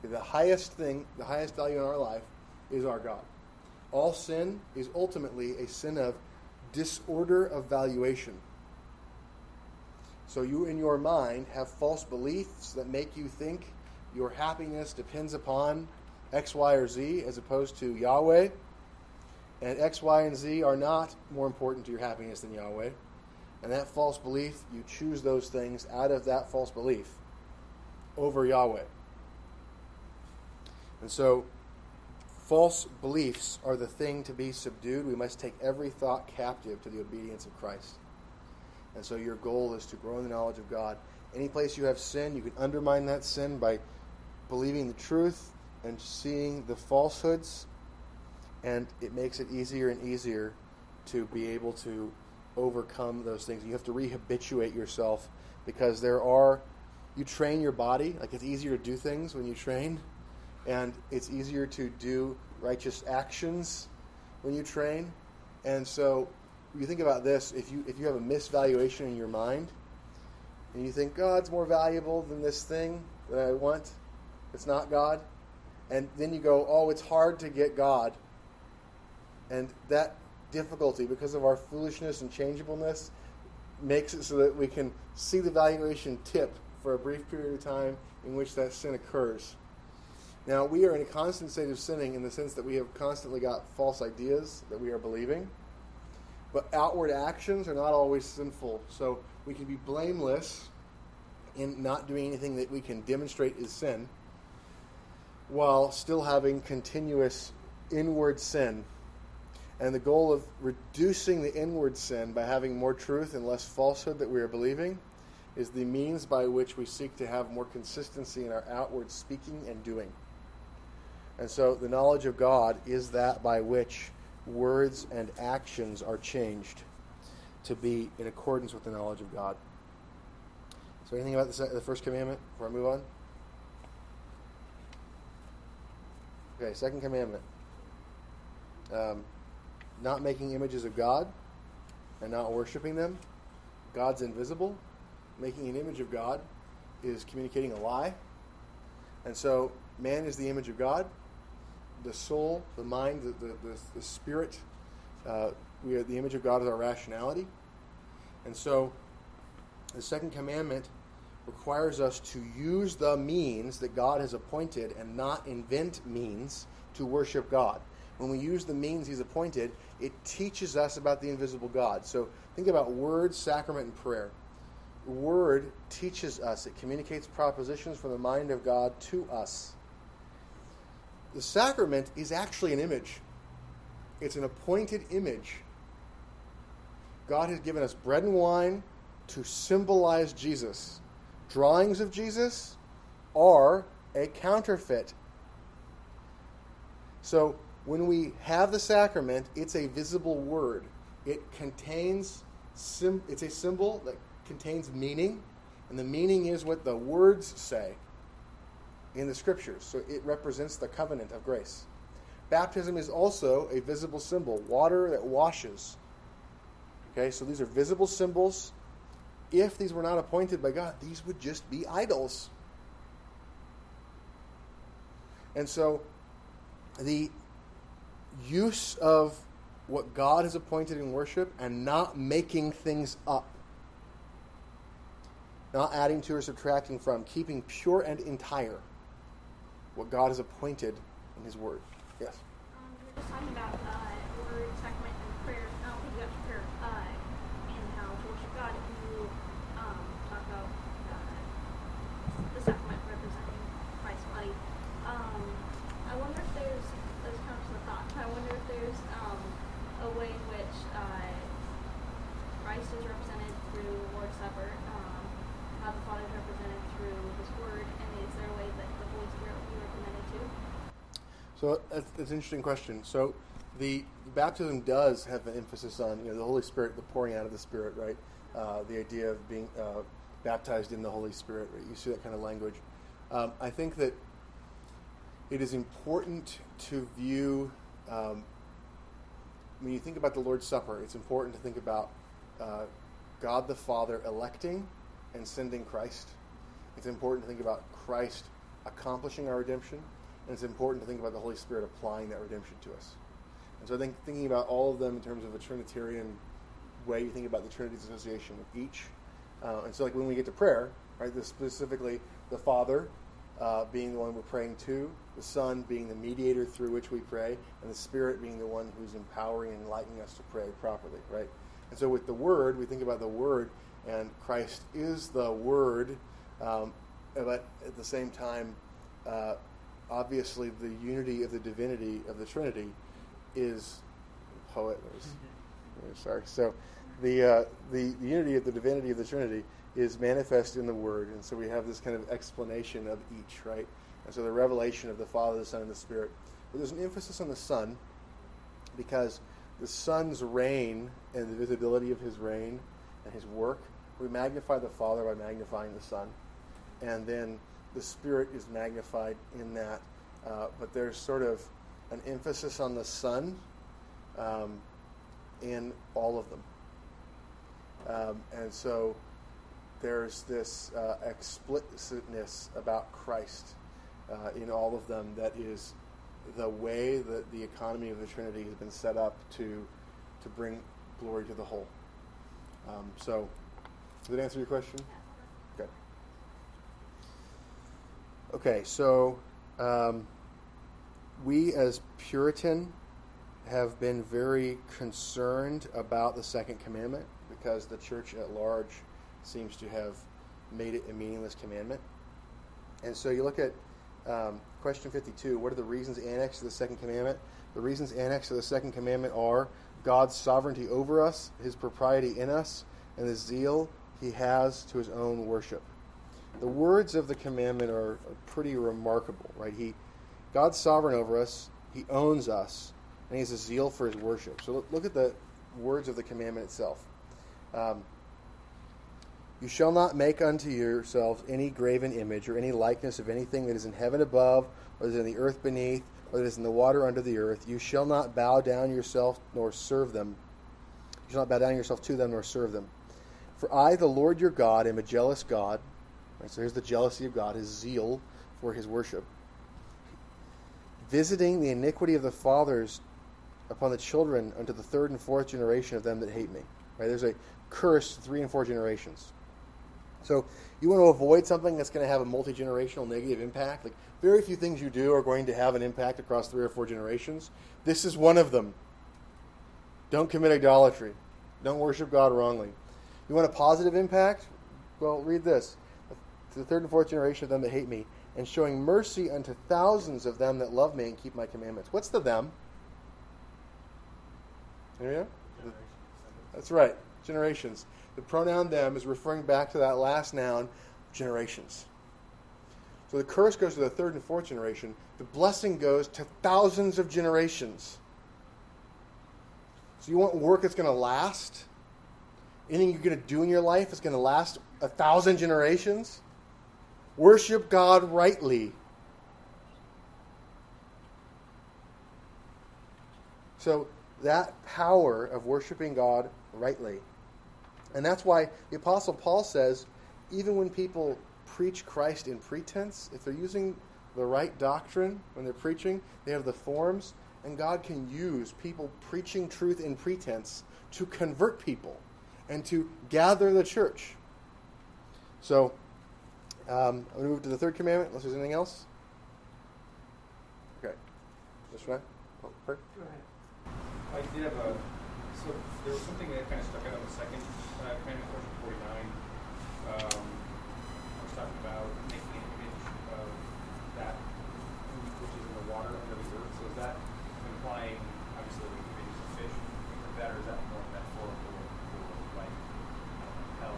The highest thing, the highest value in our life is our God. All sin is ultimately a sin of disorder of valuation. So you, in your mind, have false beliefs that make you think your happiness depends upon X, Y, or Z as opposed to Yahweh. And X, Y, and Z are not more important to your happiness than Yahweh. And that false belief, you choose those things out of that false belief over Yahweh. And so, false beliefs are the thing to be subdued. We must take every thought captive to the obedience of Christ. And so, your goal is to grow in the knowledge of God. Any place you have sin, you can undermine that sin by believing the truth and seeing the falsehoods. And it makes it easier and easier to be able to overcome those things. You have to rehabituate yourself because there are, you train your body. Like it's easier to do things when you train, and it's easier to do righteous actions when you train. And so, you think about this: if you if you have a misvaluation in your mind, and you think oh, God's more valuable than this thing that I want, it's not God, and then you go, oh, it's hard to get God, and that difficulty because of our foolishness and changeableness makes it so that we can see the valuation tip for a brief period of time in which that sin occurs. Now, we are in a constant state of sinning in the sense that we have constantly got false ideas that we are believing, but outward actions are not always sinful. So we can be blameless in not doing anything that we can demonstrate is sin while still having continuous inward sin and the goal of reducing the inward sin by having more truth and less falsehood that we are believing is the means by which we seek to have more consistency in our outward speaking and doing. And so the knowledge of God is that by which words and actions are changed to be in accordance with the knowledge of God. So, anything about the, first commandment before I move on? Okay, second commandment. Um, not making images of God and not worshiping them. God's invisible. Making an image of God is communicating a lie. And so, man is the image of God. The soul, the mind, the, the, the, the spirit, uh, we are the image of God is our rationality. And so, the second commandment requires us to use the means that God has appointed and not invent means to worship God when we use the means he's appointed, it teaches us about the invisible God. So think about word, sacrament, and prayer. Word teaches us, it communicates propositions from the mind of God to us. The sacrament is actually an image, it's an appointed image. God has given us bread and wine to symbolize Jesus. Drawings of Jesus are a counterfeit. So when we have the sacrament, it's a visible word. It contains sim- it's a symbol that contains meaning, and the meaning is what the words say in the scriptures. So it represents the covenant of grace. Baptism is also a visible symbol, water that washes. Okay, so these are visible symbols. If these were not appointed by God, these would just be idols. And so the use of what God has appointed in worship and not making things up. Not adding to or subtracting from, keeping pure and entire what God has appointed in His Word. Yes? Um, we were just talking about uh, word, sacrament, and prayer. I don't think you got to prayer uh, and how to worship God. You um, talk about uh, the sacrament representing Christ's body. Um, I wonder if there's, this comes to the thought, I wonder if there's um, a way in which uh, Christ is represented through the Lord's Supper, um, how the Father is represented through His Word, and is there a way that the Holy Spirit will be represented too? So that's, that's an interesting question. So the, baptism does have an emphasis on you know the Holy Spirit, the pouring out of the Spirit, right? Uh, the idea of being uh, baptized in the Holy Spirit. Right? You see that kind of language. Um, I think that it is important to view um, when you think about the Lord's Supper. It's important to think about uh, God the Father electing and sending Christ. It's important to think about Christ accomplishing our redemption, and it's important to think about the Holy Spirit applying that redemption to us. And so I think thinking about all of them in terms of a Trinitarian way, you think about the Trinity's association with each. Uh, and so, like when we get to prayer, right, this specifically the Father uh, being the one we're praying to, the Son being the mediator through which we pray, and the Spirit being the one who's empowering and enlightening us to pray properly, right? And so with the Word, we think about the Word, and Christ is the Word, um, but at the same time, uh, obviously the unity of the divinity of the Trinity is poet. Sorry. So the, uh, the the unity of the divinity of the Trinity is manifest in the Word, and so we have this kind of explanation of each, right? And so the revelation of the Father, the Son, and the Spirit. But there's an emphasis on the Son because the Son's reign and the visibility of His reign and His work. We magnify the Father by magnifying the Son, and then the Spirit is magnified in that. Uh, but there's sort of an emphasis on the Son um, in all of them. Um, and so there's this uh, explicitness about Christ uh, in all of them that is the way that the economy of the Trinity has been set up to to bring glory to the whole. Um, so, does that answer your question? Okay. Okay, so um, we as Puritan have been very concerned about the second commandment because the church at large seems to have made it a meaningless commandment. And so you look at um, question 52 what are the reasons annexed to the second commandment? The reasons annexed to the second commandment are God's sovereignty over us, his propriety in us, and the zeal he has to his own worship. The words of the commandment are, pretty remarkable, right? He, God's sovereign over us, he owns us, and he has a zeal for his worship. So look, look at the words of the commandment itself. Um, you shall not make unto yourselves any graven image or any likeness of anything that is in heaven above, or that is in the earth beneath, or that is in the water under the earth. You shall not bow down yourself nor serve them. You shall not bow down yourself to them nor serve them. For I, the Lord your God, am a jealous God. Right, so here's the jealousy of God, his zeal for his worship. Visiting the iniquity of the fathers upon the children unto the third and fourth generation of them that hate me. Right? There's a curse three and four generations. So you want to avoid something that's going to have a multi generational negative impact. Like very few things you do are going to have an impact across three or four generations. This is one of them. Don't commit idolatry. Don't worship God wrongly. You want a positive impact? Well, read this. To the third and fourth generation of them that hate me, and showing mercy unto thousands of them that love me and keep my commandments. What's the them? Yeah? That's right, generations. The pronoun them is referring back to that last noun, generations. So the curse goes to the third and fourth generation. The blessing goes to thousands of generations. So you want work that's going to last? Anything you're going to do in your life is going to last a thousand generations? Worship God rightly. So that power of worshiping God rightly. And that's why the Apostle Paul says, even when people preach Christ in pretense, if they're using the right doctrine when they're preaching, they have the forms, And God can use people preaching truth in pretense to convert people and to gather the church. So, um, I'm going to move to the third commandment, unless there's anything else. Okay. This right? Oh? Go ahead. I did have a, so there was something that kind of stuck out on the second, uh, of forty-nine. Um, I was talking about making an image of that which is in the water under the earth. So is that implying, obviously, like images of fish, things like that, or is that more metaphorical for like, I don't know, hell?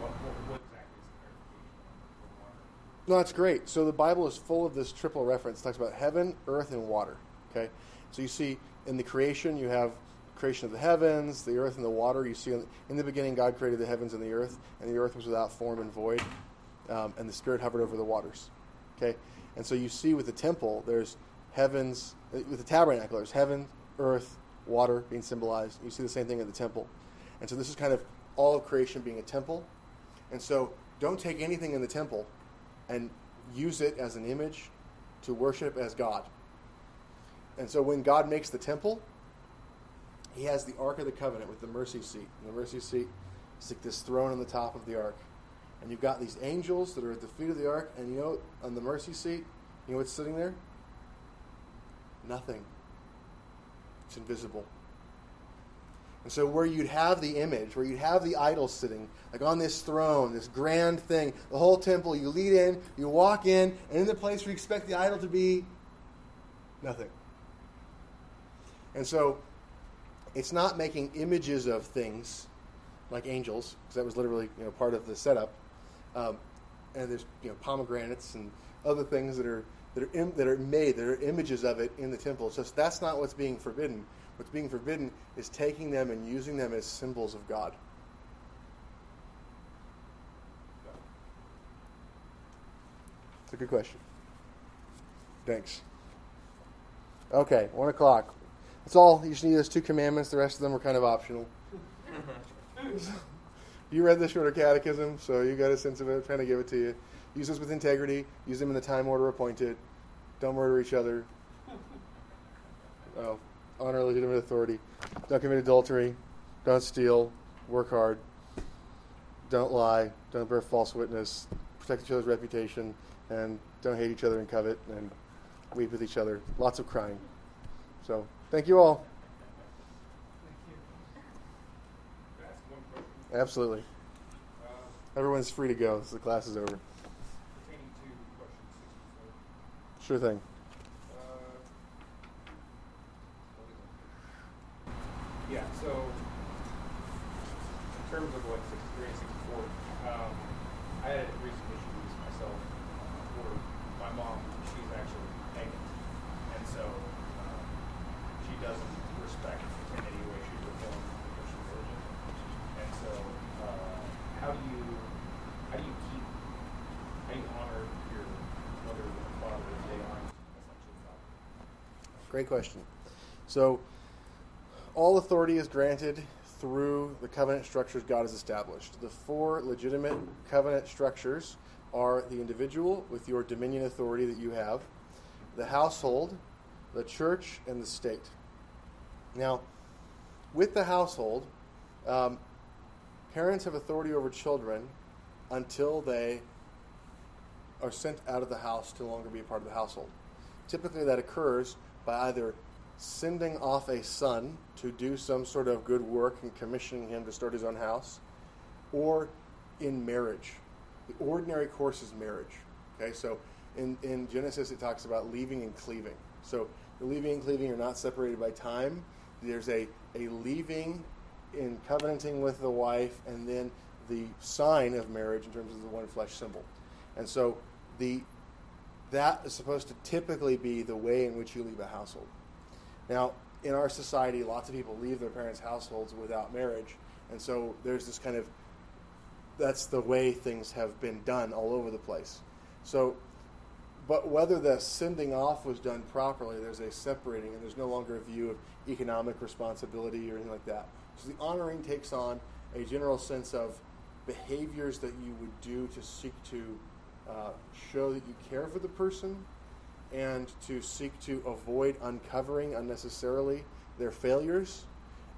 What, what, what exactly is the clarification on the water? No, that's great. So the Bible is full of this triple reference. It talks about heaven, earth, and water. Okay, so you see in the creation you have creation of the heavens, the earth, and the water. You see in, in the beginning God created the heavens and the earth, and the earth was without form and void, um, and the Spirit hovered over the waters. Okay, and so you see with the temple there's heavens uh, with the tabernacle there's heaven, earth, water being symbolized. You see the same thing in the temple, and so this is kind of all of creation being a temple, and so don't take anything in the temple and use it as an image to worship as God. And so when God makes the temple, he has the Ark of the Covenant with the mercy seat. And the mercy seat is like this throne on the top of the Ark. And you've got these angels that are at the feet of the Ark, and you know, on the mercy seat, you know what's sitting there? Nothing. It's invisible. And so, where you'd have the image, where you'd have the idol sitting, like on this throne, this grand thing, the whole temple, you lead in, you walk in, and in the place where you expect the idol to be, nothing. And so, it's not making images of things like angels, because that was literally you know part of the setup. Um, and there's you know pomegranates and other things that are that are Im- that are made that are images of it in the temple. So that's not what's being forbidden. What's being forbidden is taking them and using them as symbols of God. It's a good question. Thanks. Okay, one o'clock. That's all. You just need those two commandments. The rest of them are kind of optional. you read the shorter catechism, so you got a sense of it. I'm trying to give it to you. Use this with integrity. Use them in the time order appointed. Don't murder each other. Oh, honor legitimate authority. Don't commit adultery. Don't steal. Work hard. Don't lie. Don't bear false witness. Protect each other's reputation. And don't hate each other and covet and weep with each other. Lots of crying. So, thank you all. Thank you. Ask one question? Absolutely. Everyone's free to go. So the class is over. pertaining to question sixty-four. Sure thing. Uh, what is it? Yeah, so in terms of like sixty-three and sixty-four, um, I had recent issues myself uh, where my mom, she's actually pagan, and so um, she doesn't respect in any way, shape, or form the Christian religion. And so, uh, how do you how do you keep how do you honor your mother and father if they aren't essentially God? Great question. So, all authority is granted through the covenant structures God has established. The four legitimate covenant structures are the individual with your dominion authority that you have, the household, the church, and the state. Now, with the household, um, parents have authority over children until they are sent out of the house to no longer be a part of the household. Typically, that occurs by either sending off a son to do some sort of good work and commissioning him to start his own house, or in marriage. The ordinary course is marriage. Okay, so in, in Genesis it talks about leaving and cleaving. So the leaving and cleaving are not separated by time. There's a, a leaving in covenanting with the wife, and then the sign of marriage in terms of the one flesh symbol. And so the that is supposed to typically be the way in which you leave a household. Now, in our society, lots of people leave their parents' households without marriage, and so there's this kind of that's the way things have been done all over the place. So, but whether the sending off was done properly, there's a separating, and there's no longer a view of economic responsibility or anything like that. So the honoring takes on a general sense of behaviors that you would do to seek to uh, show that you care for the person and to seek to avoid uncovering unnecessarily their failures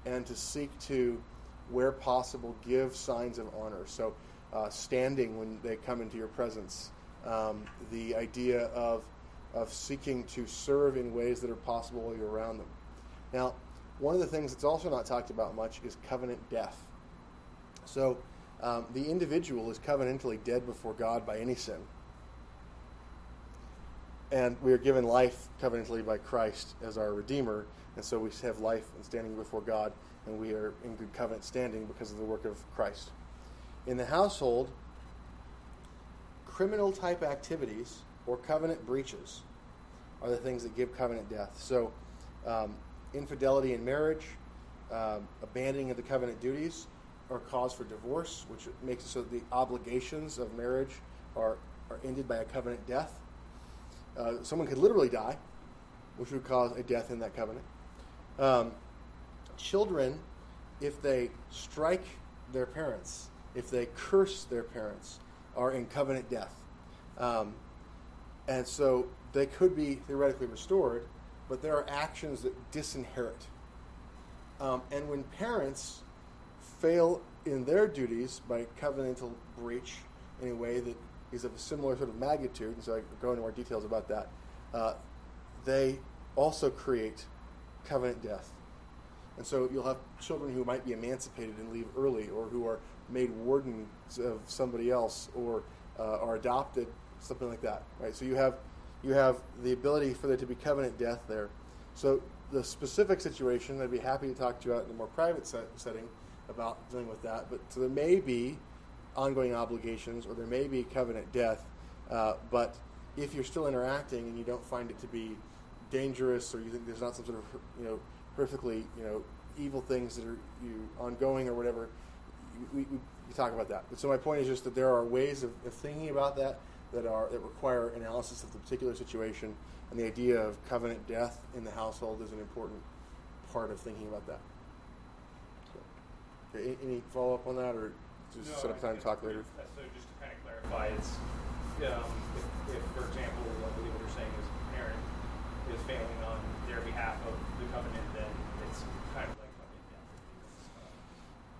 and to seek to, where possible, give signs of honor. So, uh, standing when they come into your presence, um, the idea of, of seeking to serve in ways that are possible while you're around them. Now, one of the things that's also not talked about much is covenant death. So, um, the individual is covenantally dead before God by any sin. And we are given life covenantally by Christ as our Redeemer. And so we have life and standing before God, and we are in good covenant standing because of the work of Christ. In the household, criminal type activities or covenant breaches are the things that give covenant death. So, um, infidelity in marriage, um, abandoning of the covenant duties, are cause for divorce, which makes it so that the obligations of marriage are, are ended by a covenant death. Uh, someone could literally die, which would cause a death in that covenant. Um, children, if they strike their parents, if they curse their parents, are in covenant death. Um, and so they could be theoretically restored, but there are actions that disinherit. Um, and when parents fail in their duties by covenantal breach in a way that is of a similar sort of magnitude, and so I go into more details about that, uh, they also create covenant death. And so you'll have children who might be emancipated and leave early, or who are made wardens of somebody else, or uh, are adopted, something like that, right? So you have you have the ability for there to be covenant death there. So the specific situation, I'd be happy to talk to you about in a more private set, setting about dealing with that. But so there may be ongoing obligations, or there may be covenant death. Uh, but if you're still interacting and you don't find it to be dangerous, or you think there's not some sort of you know perfectly you know evil things that are you ongoing or whatever, we, we, we talk about that. But so my point is just that there are ways of, of thinking about that that are that require analysis of the particular situation, and the idea of covenant death in the household is an important part of thinking about that. Okay, any follow up on that, or just No, set up time to talk later? uh, So just to kind of clarify, it's, um, if, if, for example, I believe what you're saying is parent is failing on their behalf of the covenant, then it's kind of like covenant.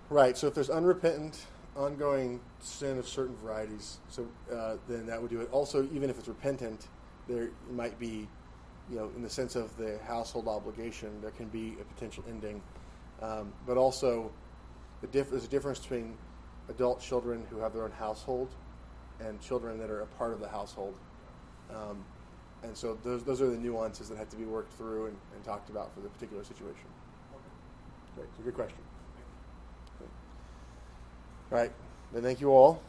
Right. So if there's unrepentant, ongoing sin of certain varieties, so uh, then that would do it. Also, even if it's repentant, there might be, you know, in the sense of the household obligation, there can be a potential ending. Um, but also, the diff- there's a difference between adult children who have their own household and children that are a part of the household. Um, and so those, those are the nuances that have to be worked through and, and talked about for the particular situation. Okay. Great. So good question. All right. Then thank you all.